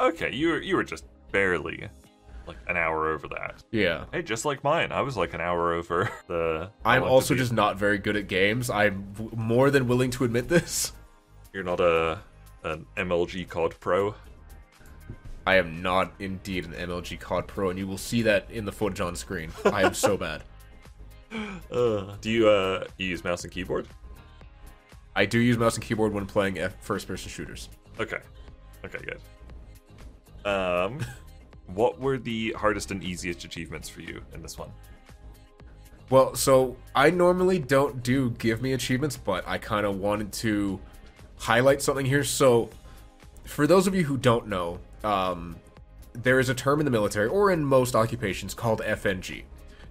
Okay, you were, you were just barely like an hour over that. Yeah. Hey, just like mine, I was like an hour over the. I'm also just not very good at games. I'm w- more than willing to admit this. You're not a an MLG COD pro. I am not indeed an MLG COD pro, and you will see that in the footage on screen. I am so bad. Uh, do you uh you use mouse and keyboard? I do use mouse and keyboard when playing first-person shooters. Okay. Okay, good. Um, what were the hardest and easiest achievements for you in this one? Well, so I normally don't do give me achievements, but I kind of wanted to highlight something here. So, for those of you who don't know, um, there is a term in the military or in most occupations called FNG.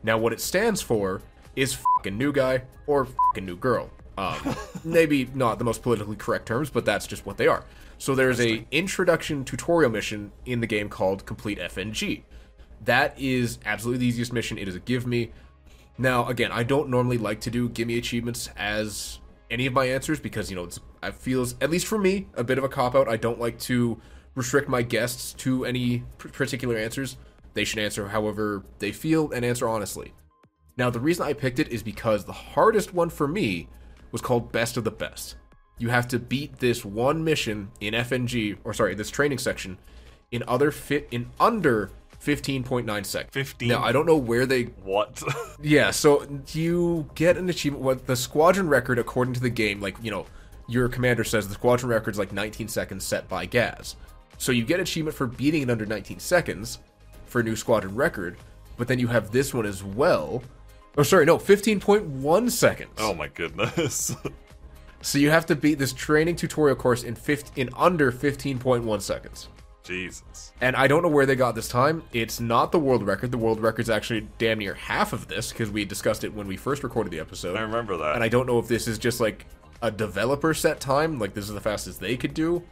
Now, what it stands for is fucking new guy or fucking new girl. Um, maybe not the most politically correct terms, but that's just what they are. So there's a introduction tutorial mission in the game called Complete FNG. That is absolutely the easiest mission. It is a give me. Now, again, I don't normally like to do give me achievements as any of my answers because you know it's it feels at least for me a bit of a cop out. I don't like to restrict my guests to any particular answers. They should answer however they feel and answer honestly. Now, the reason I picked it is because the hardest one for me was called Best of the Best. You have to beat this one mission in FNG, or sorry, this training section, in other fit in under 15.9 seconds. 15. Now I don't know where they what. yeah, so you get an achievement. What the squadron record, according to the game, like you know, your commander says the squadron record is like 19 seconds set by Gaz. So you get achievement for beating it under 19 seconds for a new squadron record, but then you have this one as well, Oh, sorry, no, 15.1 seconds. Oh my goodness. so you have to beat this training tutorial course in 15, in under 15.1 seconds. Jesus. And I don't know where they got this time. It's not the world record. The world record's actually damn near half of this because we discussed it when we first recorded the episode. I remember that. And I don't know if this is just like a developer set time, like this is the fastest they could do,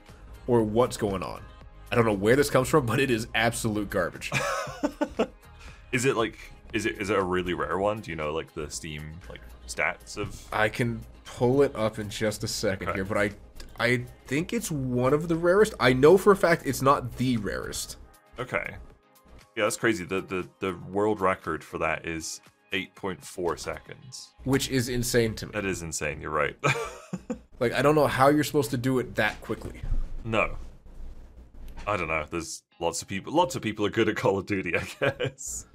or what's going on. I don't know where this comes from, but it is absolute garbage. is it like is it is it a really rare one? Do you know like the Steam like stats of? I can pull it up in just a second Okay. here, but I I think it's one of the rarest. I know for a fact it's not the rarest. Okay. Yeah, that's crazy. The the the world record for that is 8.4 seconds. which is insane to me. That is insane. You're right. Like I don't know how you're supposed to do it that quickly. no. I don't know. There's lots of people. Lots of people are good at Call of Duty, I guess.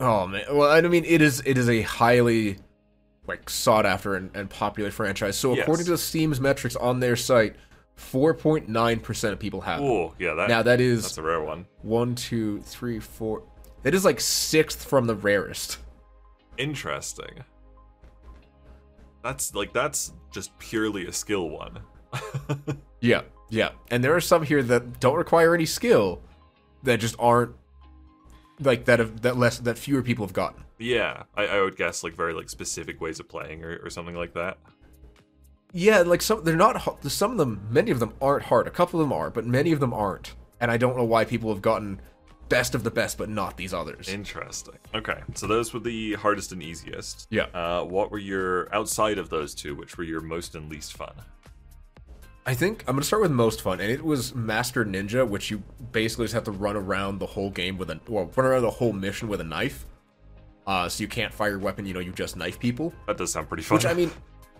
Oh man. Well, I mean, it is it is a highly like sought after and, and popular franchise. So Yes. according to Steam's metrics on their site, four point nine percent of people have. Oh, yeah. That Now that is that's a rare one. one, two, three, four. That is like sixth from the rarest. Interesting. That's like that's just purely a skill one. Yeah, yeah. And there are some here that don't require any skill, that just aren't like that have that less that fewer people have gotten. yeah, I, I would guess like very like specific ways of playing or, or something like that. Yeah, like some they're not some of them many of them aren't hard. A couple of them are, but many of them aren't. And I don't know why people have gotten best of the best but not these others. Interesting. Okay, so those were the hardest and easiest. Yeah. Uh, what were your outside of those two? Which were your most and least fun? I think I'm going to start with most fun and it was Master Ninja which you basically just have to run around the whole game with a well, run around the whole mission with a knife. Uh so you can't fire your weapon, you know, you just knife people. That does sound pretty fun. Which I mean,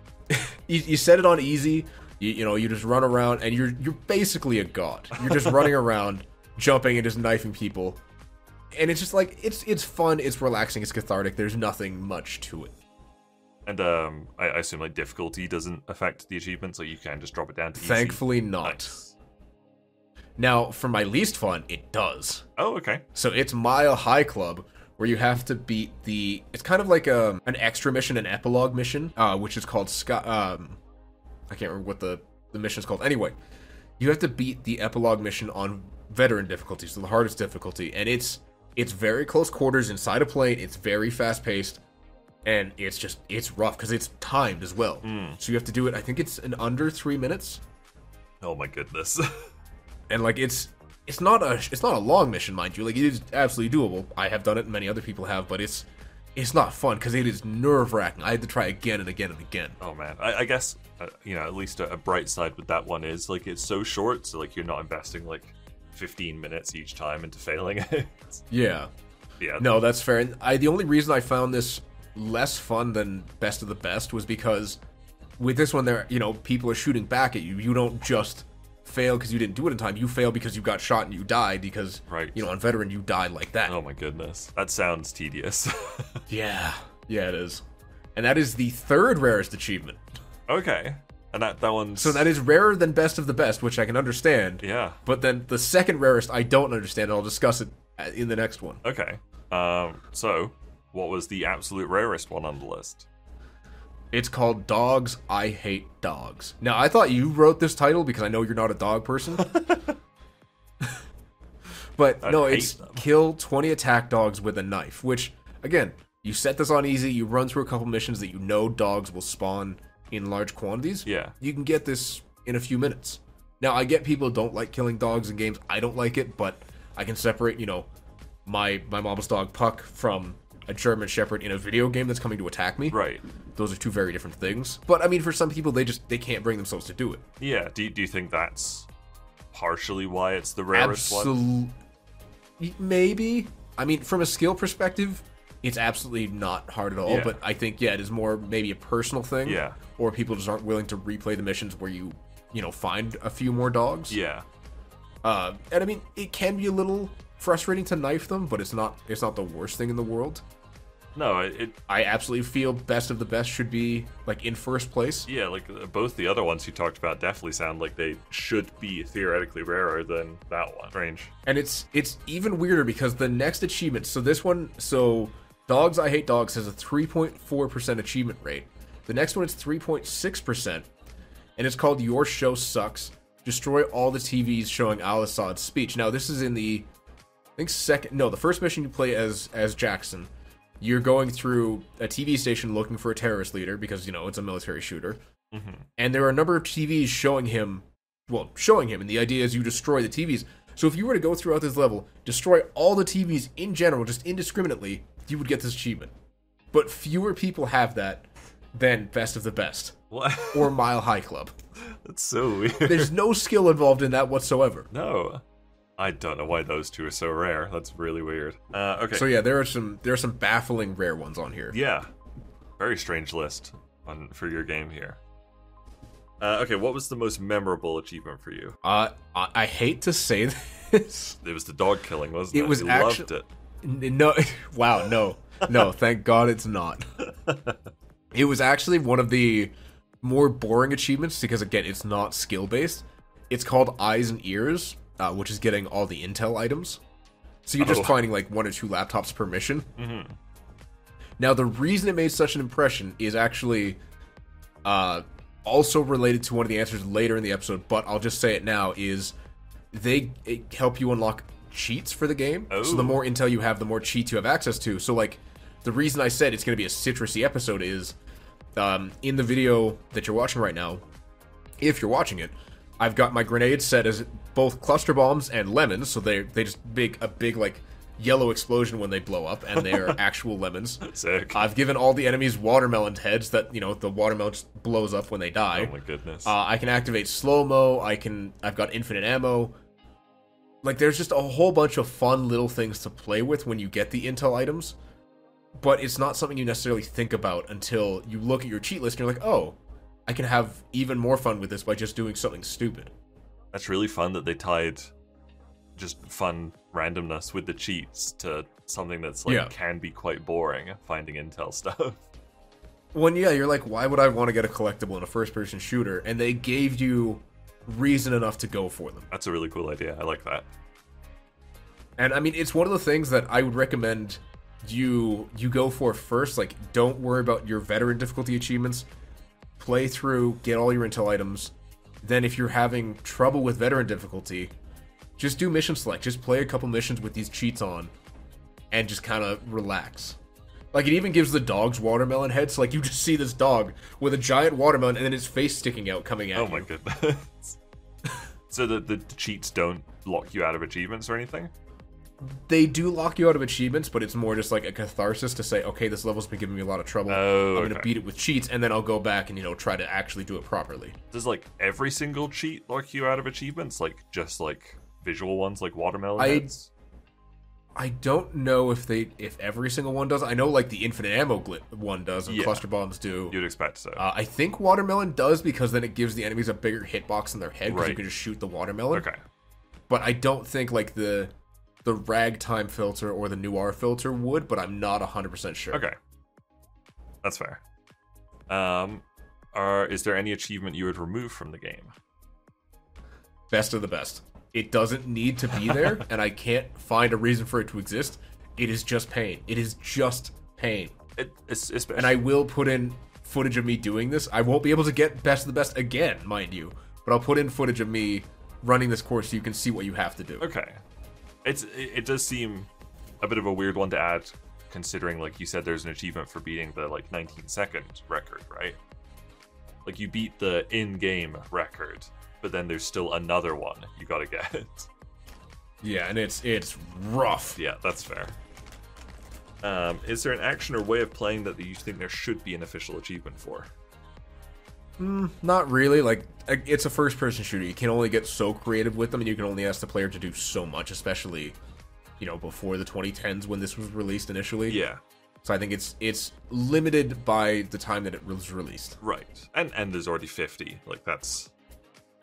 you, you set it on easy. You, you know, you just run around, and you're you're basically a god. You're just running around, jumping and just knifing people, and it's just like it's it's fun, it's relaxing, it's cathartic. There's nothing much to it. And um, I, I assume like difficulty doesn't affect the achievement, so you can just drop it down to easy. Thankfully, not. Nice. Now, for my least fun, it does. Oh, okay. So it's Mile High Club, where you have to beat the. It's kind of like a an extra mission, an epilogue mission, uh, which is called Sky. Um, I can't remember what the the mission is called. Anyway, you have to beat the epilogue mission on veteran difficulty, so the hardest difficulty, and it's it's very close quarters inside a plane. It's very fast paced, and it's just it's rough because it's timed as well. So you have to do it. I think it's in under three minutes Oh my goodness. and like it's it's not a it's not a long mission mind you like it is absolutely doable i have done it and many other people have but it's it's not fun because it is nerve-wracking i had to try again and again and again oh man. I, I guess uh, you know at least a, a bright side with that one is like it's so short, so like you're not investing like 15 minutes each time into failing it. yeah yeah. no that's fair and i the only reason i found this less fun than best of the best was because with this one there you know people are shooting back at you you don't just fail because you didn't do it in time you fail because you got shot and you died because Right. you know on veteran you died like that Oh my goodness. That sounds tedious. yeah yeah it is and that is the third rarest achievement okay. And that that one's So that is rarer than best of the best, which I can understand. yeah. But then the second rarest, I don't understand. and I'll discuss it uh, in the next one. Okay. Um. So, what was the absolute rarest one on the list? It's called Dogs I Hate Dogs. Now, I thought you wrote this title because I know you're not a dog person. but I no, it's them. kill 20 attack dogs with a knife, which, again, you set this on easy, you run through a couple missions that you know dogs will spawn in large quantities. Yeah. You can get this in a few minutes. Now, I get people don't like killing dogs in games. I don't like it, but I can separate, you know, my my mama's dog Puck from a German Shepherd in a video game that's coming to attack me. Right. Those are two very different things. But I mean, for some people, they just they can't bring themselves to do it. Yeah. Do Do you think that's partially why it's the rarest one? Maybe. I mean, from a skill perspective, it's absolutely not hard at all. Yeah. But I think yeah, it is more maybe a personal thing. Yeah. Or people just aren't willing to replay the missions where you you know find a few more dogs. Yeah. Uh, and I mean, it can be a little frustrating to knife them, but it's not it's not the worst thing in the world. No. It. it I absolutely feel best of the best should be like in first place. yeah. Like uh, both the other ones you talked about definitely sound like they should be theoretically rarer than that one. Strange. And it's it's even weirder because the next achievement, so this one, so Dogs I Hate Dogs has a 3.4% achievement rate. The next one is 3.6%, and it's called Your Show Sucks. Destroy all the TVs showing Al-Asad's speech. Now, this is in the, I think second, no, the first mission you play as as Jackson. You're going through a TV station looking for a terrorist leader because you know it's a military shooter, mm-hmm. and there are a number of TVs showing him, well, showing him, and the idea is you destroy the TVs. So if you were to go throughout this level, destroy all the TVs in general, just indiscriminately, you would get this achievement. But fewer people have that, than Best of the Best What? or Mile High Club. That's so weird. There's no skill involved in that whatsoever. No. I don't know why those two are so rare. That's really weird. Uh, okay. So yeah, there are some there are some baffling rare ones on here. yeah. Very strange list on for your game here. Uh, okay, what was the most memorable achievement for you? Uh, I, I hate to say this. It was the dog killing, wasn't it? It was you actu- loved it. N- No, wow, no, no. Thank God it's not. It was actually one of the more boring achievements because again, it's not skill based. It's called Eyes and Ears, uh, which is getting all the intel items. So you're just Oh. finding like one or two laptops per mission. Mhm. Now, the reason it made such an impression is actually uh, also related to one of the answers later in the episode, but I'll just say it now: is they help you unlock cheats for the game. So Oh. the more intel you have, the more cheats you have access to. So like, the reason I said it's going to be a citrusy episode is um, in the video that you're watching right now. If you're watching it, I've got my grenades set as both cluster bombs and lemons, so they they just make a big like yellow explosion when they blow up, and they're actual lemons. Sick. I've given all the enemies watermelon heads that you know the watermelon just blows up when they die. oh my goodness. Uh, I can activate slow mo. I can. I've got infinite ammo. Like there's just a whole bunch of fun little things to play with when you get the intel items, but it's not something you necessarily think about until you look at your cheat list and you're like, oh, I can have even more fun with this by just doing something stupid. That's really fun that they tied just fun randomness with the cheats to something that's like Yeah. can be quite boring, finding intel stuff. When yeah, you're like, why would I want to get a collectible in a first-person shooter? And they gave you reason enough to go for them. That's a really cool idea. I like that. And I mean, it's one of the things that I would recommend you you go for first. Like, don't worry about your veteran difficulty achievements. Play through, get all your intel items. Then, if you're having trouble with veteran difficulty, just do mission select. Just play a couple missions with these cheats on, and just kind of relax. Like, it even gives the dogs watermelon heads. like, you just see this dog with a giant watermelon and then its face sticking out coming out. Oh you. my goodness. so the, the cheats don't lock you out of achievements or anything? They do lock you out of achievements, but it's more just like a catharsis to say, okay, this level's been giving me a lot of trouble. Oh, I'm gonna okay. beat it with cheats, and then I'll go back and you know try to actually do it properly. Does like every single cheat lock you out of achievements? Like just like visual ones like watermelon I- heads? I don't know if they if every single one does. I know like the infinite ammo glit one does, and Yeah. cluster bombs do. You'd expect so. Uh, I think watermelon does because then it gives the enemies a bigger hitbox in their head because you can just shoot the watermelon. okay. But I don't think like the the ragtime filter or the noir filter would. But I'm not hundred percent sure. Okay. That's fair. Um are is there any achievement you would remove from the game? best of the best. It doesn't need to be there, and I can't find a reason for it to exist. It is just pain. It is just pain. It, it's especially And I will put in footage of me doing this. I won't be able to get best of the best again, mind you, but I'll put in footage of me running this course so you can see what you have to do. Okay. It's it, does seem a bit of a weird one to add, considering like you said, there's an achievement for beating the like 19 second record, right? Like you beat the in-game record, but then there's still another one you gotta get. Yeah, and it's it's rough. yeah, that's fair. Um, is there an action or way of playing that you think there should be an official achievement for? Not really. Like it's a first person shooter. You can only get so creative with them, and you can only ask the player to do so much, especially you know before the 2010s when this was released initially. Yeah, So I think it's it's limited by the time that it was released. right. And and there's already 50. Like that's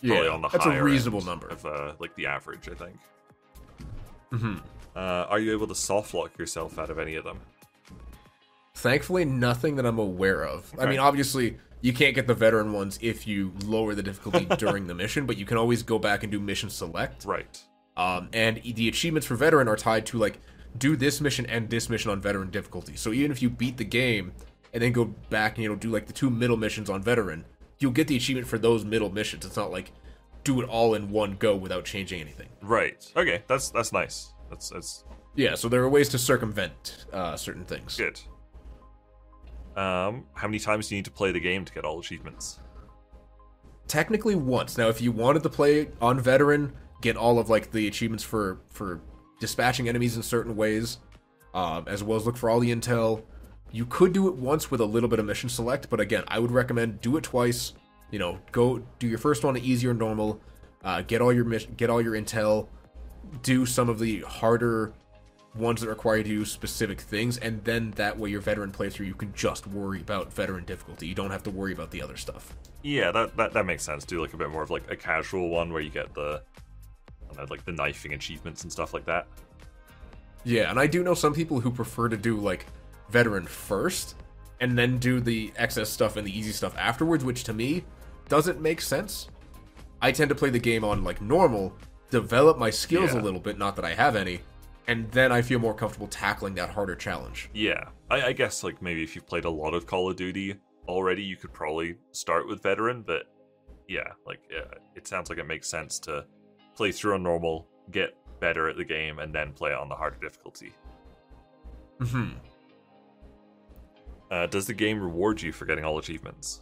probably on the that's a reasonable end number. of uh, like the average, I think. hmm Uh, are you able to soft lock yourself out of any of them? Thankfully, nothing that I'm aware of. I mean, obviously, you can't get the veteran ones if you lower the difficulty during the mission, but you can always go back and do mission select. Right. Um, and the achievements for veteran are tied to like do this mission and this mission on veteran difficulty. So even if you beat the game and then go back and you know do like the two middle missions on veteran, you'll get the achievement for those middle missions. It's not like do it all in one go without changing anything. Right. Okay. That's that's nice. That's that's Yeah, so there are ways to circumvent uh, certain things. good. Um, how many times do you need to play the game to get all achievements? technically once. Now, if you wanted to play on veteran, get all of like the achievements for for dispatching enemies in certain ways, um, as well as look for all the intel. You could do it once with a little bit of mission select, but again, I would recommend do it twice. You know, go do your first one easier normal, uh, get all your get all your intel, do some of the harder ones that require you to do specific things, and then that way your veteran playthrough you can just worry about veteran difficulty. You don't have to worry about the other stuff. Yeah, that, that that makes sense. Do like a bit more of like a casual one where you get the I don't know, like the knifing achievements and stuff like that. Yeah, and I do know some people who prefer to do like veteran first and then do the excess stuff and the easy stuff afterwards, which to me doesn't make sense. I tend to play the game on like normal, develop my skills Yeah. a little bit, not that I have any, and then I feel more comfortable tackling that harder challenge. Yeah, I, I guess like maybe if you've played a lot of Call of Duty already, you could probably start with veteran. But yeah, like yeah, it sounds like it makes sense to play through on normal, get better at the game, and then play it on the harder difficulty. hmm Uh, does the game reward you for getting all achievements?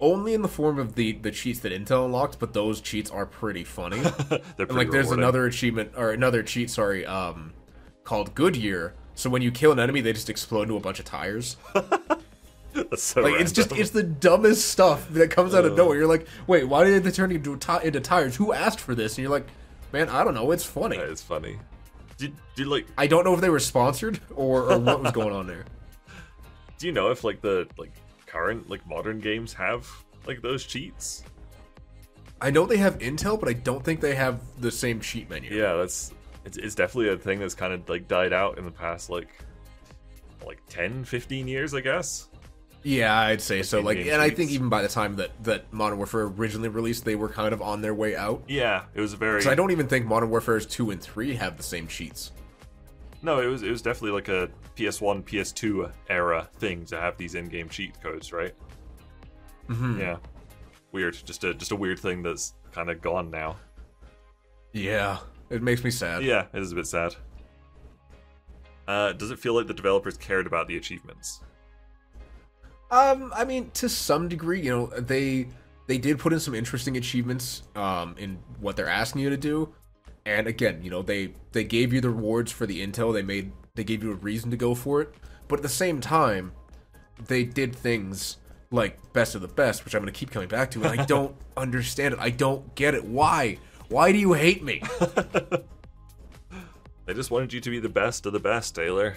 Only in the form of the the cheats that Intel unlocked, but those cheats are pretty funny. They're And pretty like there's rewarding. another achievement or another cheat, sorry, um, called Goodyear. So when you kill an enemy, they just explode into a bunch of tires. That's so Like it's just it's the dumbest stuff that comes out of nowhere. You're like, wait, why did they turn into ti- into tires? Who asked for this? And you're like, man, I don't know. It's funny. It's funny. Did, do like I don't know if they were sponsored or, or what was going on there. do you know if like the like current like modern games have like those cheats? I know they have Intel, but I don't think they have the same cheat menu. Yeah, that's it's, it's definitely a thing that's kind of like died out in the past like like 10 15 years i guess Yeah, I'd say so. Like, and I think even by the time that that Modern Warfare originally released, they were kind of on their way out. yeah it was very So I don't even think Modern Warfare's two and three have the same cheats. No it was it was definitely like a ps1 ps2 era thing to have these in-game cheat codes right? Mhm. yeah. Weird. Just a just a weird thing that's kind of gone now. Yeah, it makes me sad. yeah it is a bit sad. Uh, does it feel like the developers cared about the achievements? Um, I mean, to some degree, you know, they they did put in some interesting achievements um in what they're asking you to do. And again, you know, they they gave you the rewards for the intel. They made they gave you a reason to go for it. But at the same time, they did things like best of the best, which I'm going to keep coming back to, and I don't understand it. I don't get it. Why? Why do you hate me? they just wanted you to be the best of the best taylor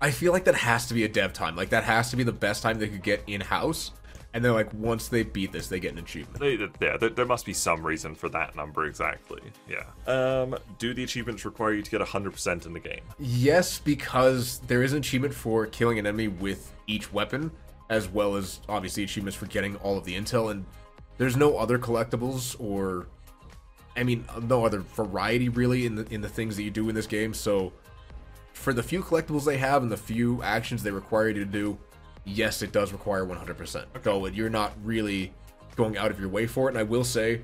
I feel like that has to be a dev time. Like that has to be the best time they could get in house. And then like once they beat this, they get an achievement. They, yeah, there, there must be some reason for that number exactly. Yeah. Um, do the achievements require you to get 100% in the game? Yes, because there is an achievement for killing an enemy with each weapon, as well as obviously achievements for getting all of the intel. And there's no other collectibles or, I mean, no other variety really in the in the things that you do in this game. So, for the few collectibles they have and the few actions they require you to do, yes, it does require 100%. Though you're not really going out of your way for it. And I will say,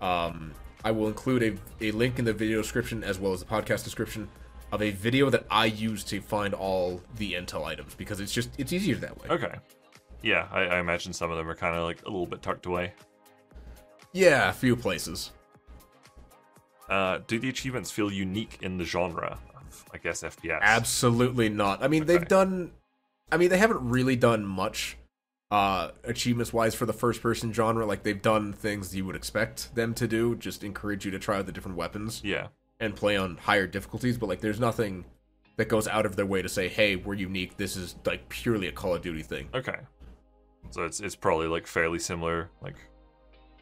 um, I will include a, a link in the video description as well as the podcast description of a video that I use to find all the intel items because it's just it's easier that way. Okay. Yeah, I, I imagine some of them are kind of like a little bit tucked away. Yeah, a few places. Uh, do the achievements feel unique in the genre of, I guess, FPS? Absolutely not. I mean, they've done. I mean, they haven't really done much uh achievements wise for the first person genre. Like they've done things you would expect them to do, just encourage you to try out the different weapons Yeah. and play on higher difficulties. But like, there's nothing that goes out of their way to say, "Hey, we're unique. This is like purely a Call of Duty thing." Okay. So it's it's probably like fairly similar, like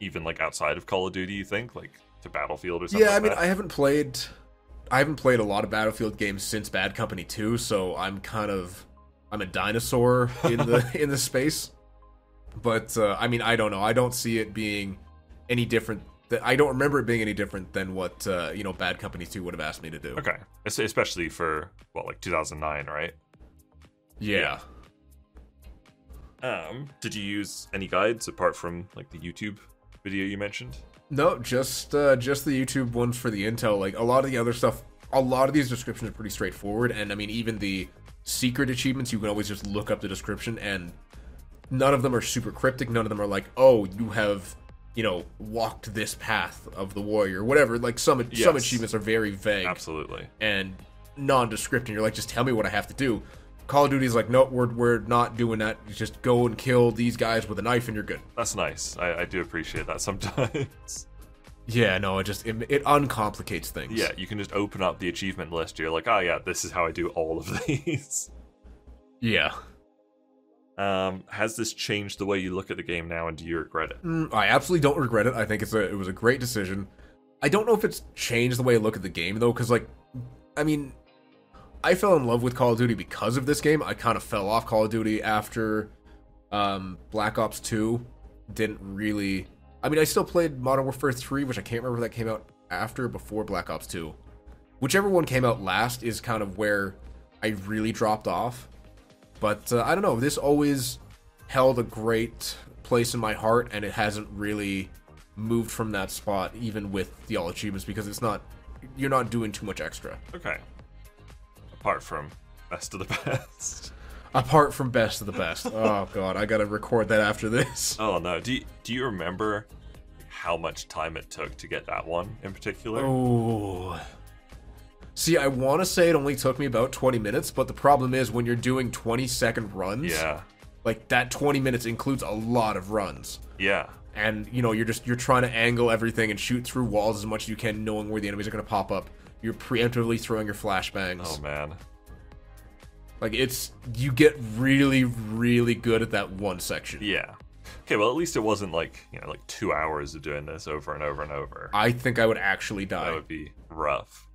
even like outside of Call of Duty. You think like to Battlefield or something? Yeah, I like mean, that? I haven't played. I haven't played a lot of Battlefield games since Bad Company 2, so I'm kind of I'm a dinosaur in the in the space. But uh, I mean, I don't know. I don't see it being any different. That I don't remember it being any different than what uh, you know Bad Company 2 would have asked me to do. Okay, Es- especially for what like 2009, right? Yeah. Um, did you use any guides apart from like the YouTube video you mentioned? No, just uh, just the YouTube ones for the intel. Like a lot of the other stuff, a lot of these descriptions are pretty straightforward, and I mean even the secret achievements, you can always just look up the description, and none of them are super cryptic. None of them are like, oh, you have you know walked this path of the warrior, whatever. Like some some achievements are very vague, Absolutely. and nondescript and you're like, just tell me what I have to do. Call of Duty's like, no, we're we're not doing that. You just go and kill these guys with a knife and you're good. That's nice. I, I do appreciate that sometimes. Yeah, no, it just it, it uncomplicates things. yeah, you can just open up the achievement list. You're like, oh yeah, this is how I do all of these. yeah. Um, has this changed the way you look at the game now, and do you regret it? Mm, I absolutely don't regret it. I think it's a it was a great decision. I don't know if it's changed the way I look at the game though, because like, I mean, I fell in love with Call of Duty because of this game. I kind of fell off Call of Duty after um, Black Ops Two. Didn't really. I mean, I still played Modern Warfare Three, which I can't remember if that came out after or before Black Ops Two. Whichever one came out last is kind of where I really dropped off. But uh, I don't know. This always held a great place in my heart, and it hasn't really moved from that spot, even with the all achievements, because it's not. You're not doing too much extra. Okay. Apart from best of the best. Apart from best of the best. oh god, I gotta record that after this. Oh no. Do you, do you remember how much time it took to get that one in particular? Oh. See, I want to say it only took me about 20 minutes, but the problem is when you're doing 20 second runs, Yeah. like that 20 minutes includes a lot of runs. Yeah. and you know you're just you're trying to angle everything and shoot through walls as much as you can knowing where the enemies are going to pop up you're preemptively throwing your flashbangs Oh man. Like it's you get really really good at that one section Yeah. Okay, well at least it wasn't like, you know, like two hours of doing this over and over and over. i think i would actually die. That would be rough.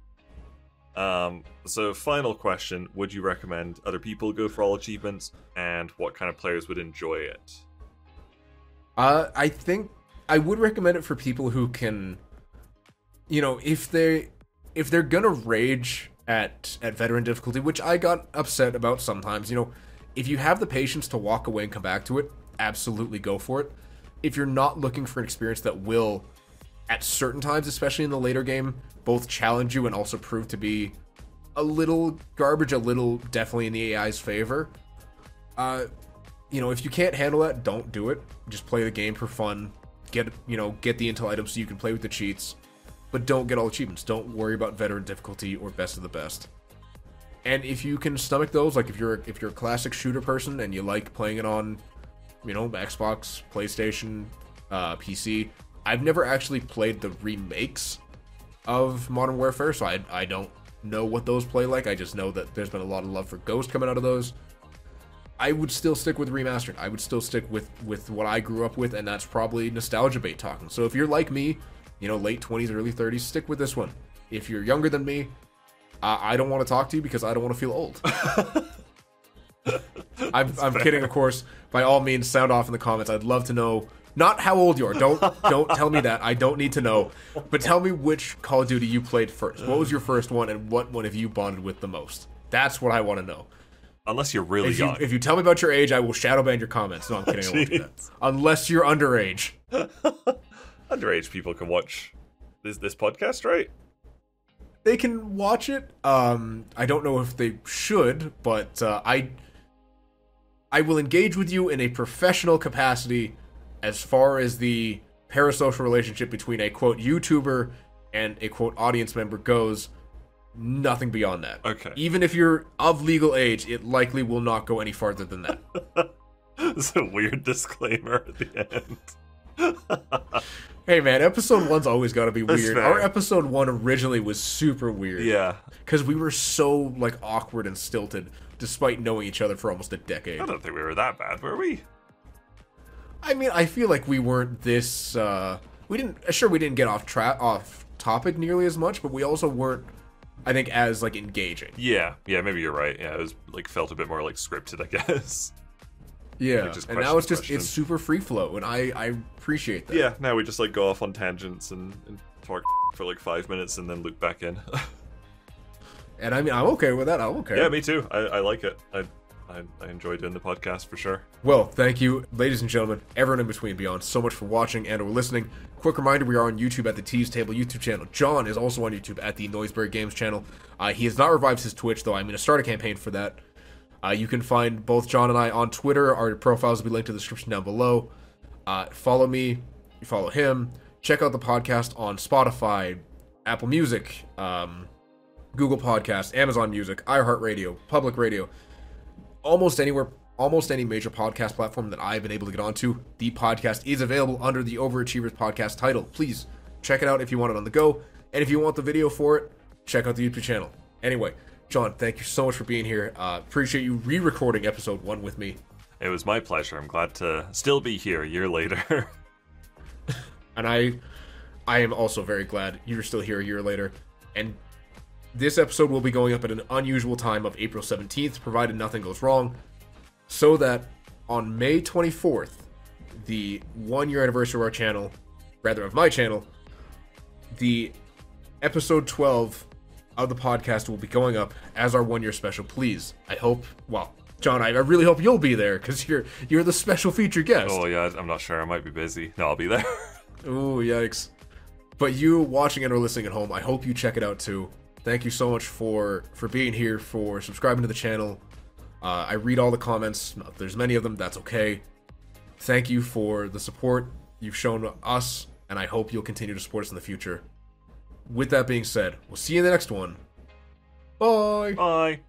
Um, so final question, would you recommend other people go for all achievements and what kind of players would enjoy it? uh i think i would recommend it for people who can you know if they if they're gonna rage at at veteran difficulty which i got upset about sometimes. You know if you have the patience to walk away and come back to it absolutely go for it. If you're not looking for an experience that will at certain times especially in the later game both challenge you and also prove to be a little garbage a little definitely in the ai's favor uh you know if you can't handle that don't do it. Just play the game for fun. Get you know get the intel items so you can play with the cheats but don't get all achievements don't worry about veteran difficulty or best of the best and if you can stomach those like if you're if you're a classic shooter person and you like playing it on you know xbox playstation uh, pc i've never actually played the remakes of modern warfare so i, I don't know what those play like i just know that there's been a lot of love for ghost coming out of those I would still stick with remastered. I would still stick with with what I grew up with, and that's probably nostalgia bait talking. So if you're like me, you know, late twenties, early thirties, stick with this one. If you're younger than me, I, I don't want to talk to you because I don't want to feel old. I'm, I'm kidding, of course. By all means, sound off in the comments. I'd love to know not how old you are. Don't don't tell me that. I don't need to know. But tell me which Call of Duty you played first. What was your first one, and what one have you bonded with the most? That's what I want to know. Unless you're really If you, young. if you tell me about your age, I will shadow ban your comments. No, I'm kidding. I won't do that. Unless you're underage. Underage people can watch this this podcast, right? They can watch it. Um, I don't know if they should, but uh, I I will engage with you in a professional capacity as far as the parasocial relationship between a quote YouTuber and a quote audience member goes. Nothing beyond that. Okay. Even if you're of legal age, it likely will not go any farther than that. It's a weird disclaimer at the end. Hey man, episode one's always got to be That's weird. fair. Our episode one originally was super weird. yeah. because we were so like awkward and stilted, despite knowing each other for almost a decade. I don't think we were that bad, were we? I mean, I feel like we weren't this. uh We didn't. Sure, we didn't get off track, off topic nearly as much, but we also weren't. I think as like engaging. Yeah, yeah, maybe you're right. Yeah, it was like felt a bit more like scripted, I guess. Yeah, and now it's just question. it's super free flow, and I I appreciate that. Yeah, now we just like go off on tangents and, and talk for like five minutes and then loop back in. and I mean I'm okay with that. I'm okay. yeah, me too. I, I like it. I, I I enjoy doing the podcast for sure. Well, thank you, ladies and gentlemen, everyone in between beyond, so much for watching and or listening. Quick reminder, we are on YouTube at the Tease Table YouTube channel. Jon is also on YouTube at the Noiseberry Games channel. Uh, he has not revived his Twitch, though. I'm going to start a campaign for that. Uh, you can find both Jon and I on Twitter. Our profiles will be linked in the description down below. Uh, follow me, follow him. Check out the podcast on Spotify, Apple Music, um, Google Podcast, Amazon Music, iHeartRadio, Public Radio, almost anywhere, almost any major podcast platform that I've been able to get onto. The podcast is available under the Overachievers Podcast title. Please check it out if you want it on the go, and if you want the video for it, check out the YouTube channel. Anyway, Jon, thank you so much for being here. Uh, appreciate you re-recording episode one with me. It was my pleasure. I'm glad to still be here a year later. and I I am also very glad you're still here a year later. And this episode will be going up at an unusual time of April 17th, provided nothing goes wrong, so that on May 24th, the one year anniversary of our channel, rather of my channel, the episode 12 of the podcast will be going up as our one year special. Please, I hope, well, Jon, I, I really hope you'll be there because you're you're the special feature guest. oh yeah, I'm not sure. I might be busy. No, I'll be there. oh yikes. But you watching it or listening at home, I hope you check it out too. Thank you so much for for being here, for subscribing to the channel. Uh, I read all the comments. If there's many of them, that's okay. Thank you for the support you've shown us, and I hope you'll continue to support us in the future. With that being said, we'll see you in the next one. Bye. Bye.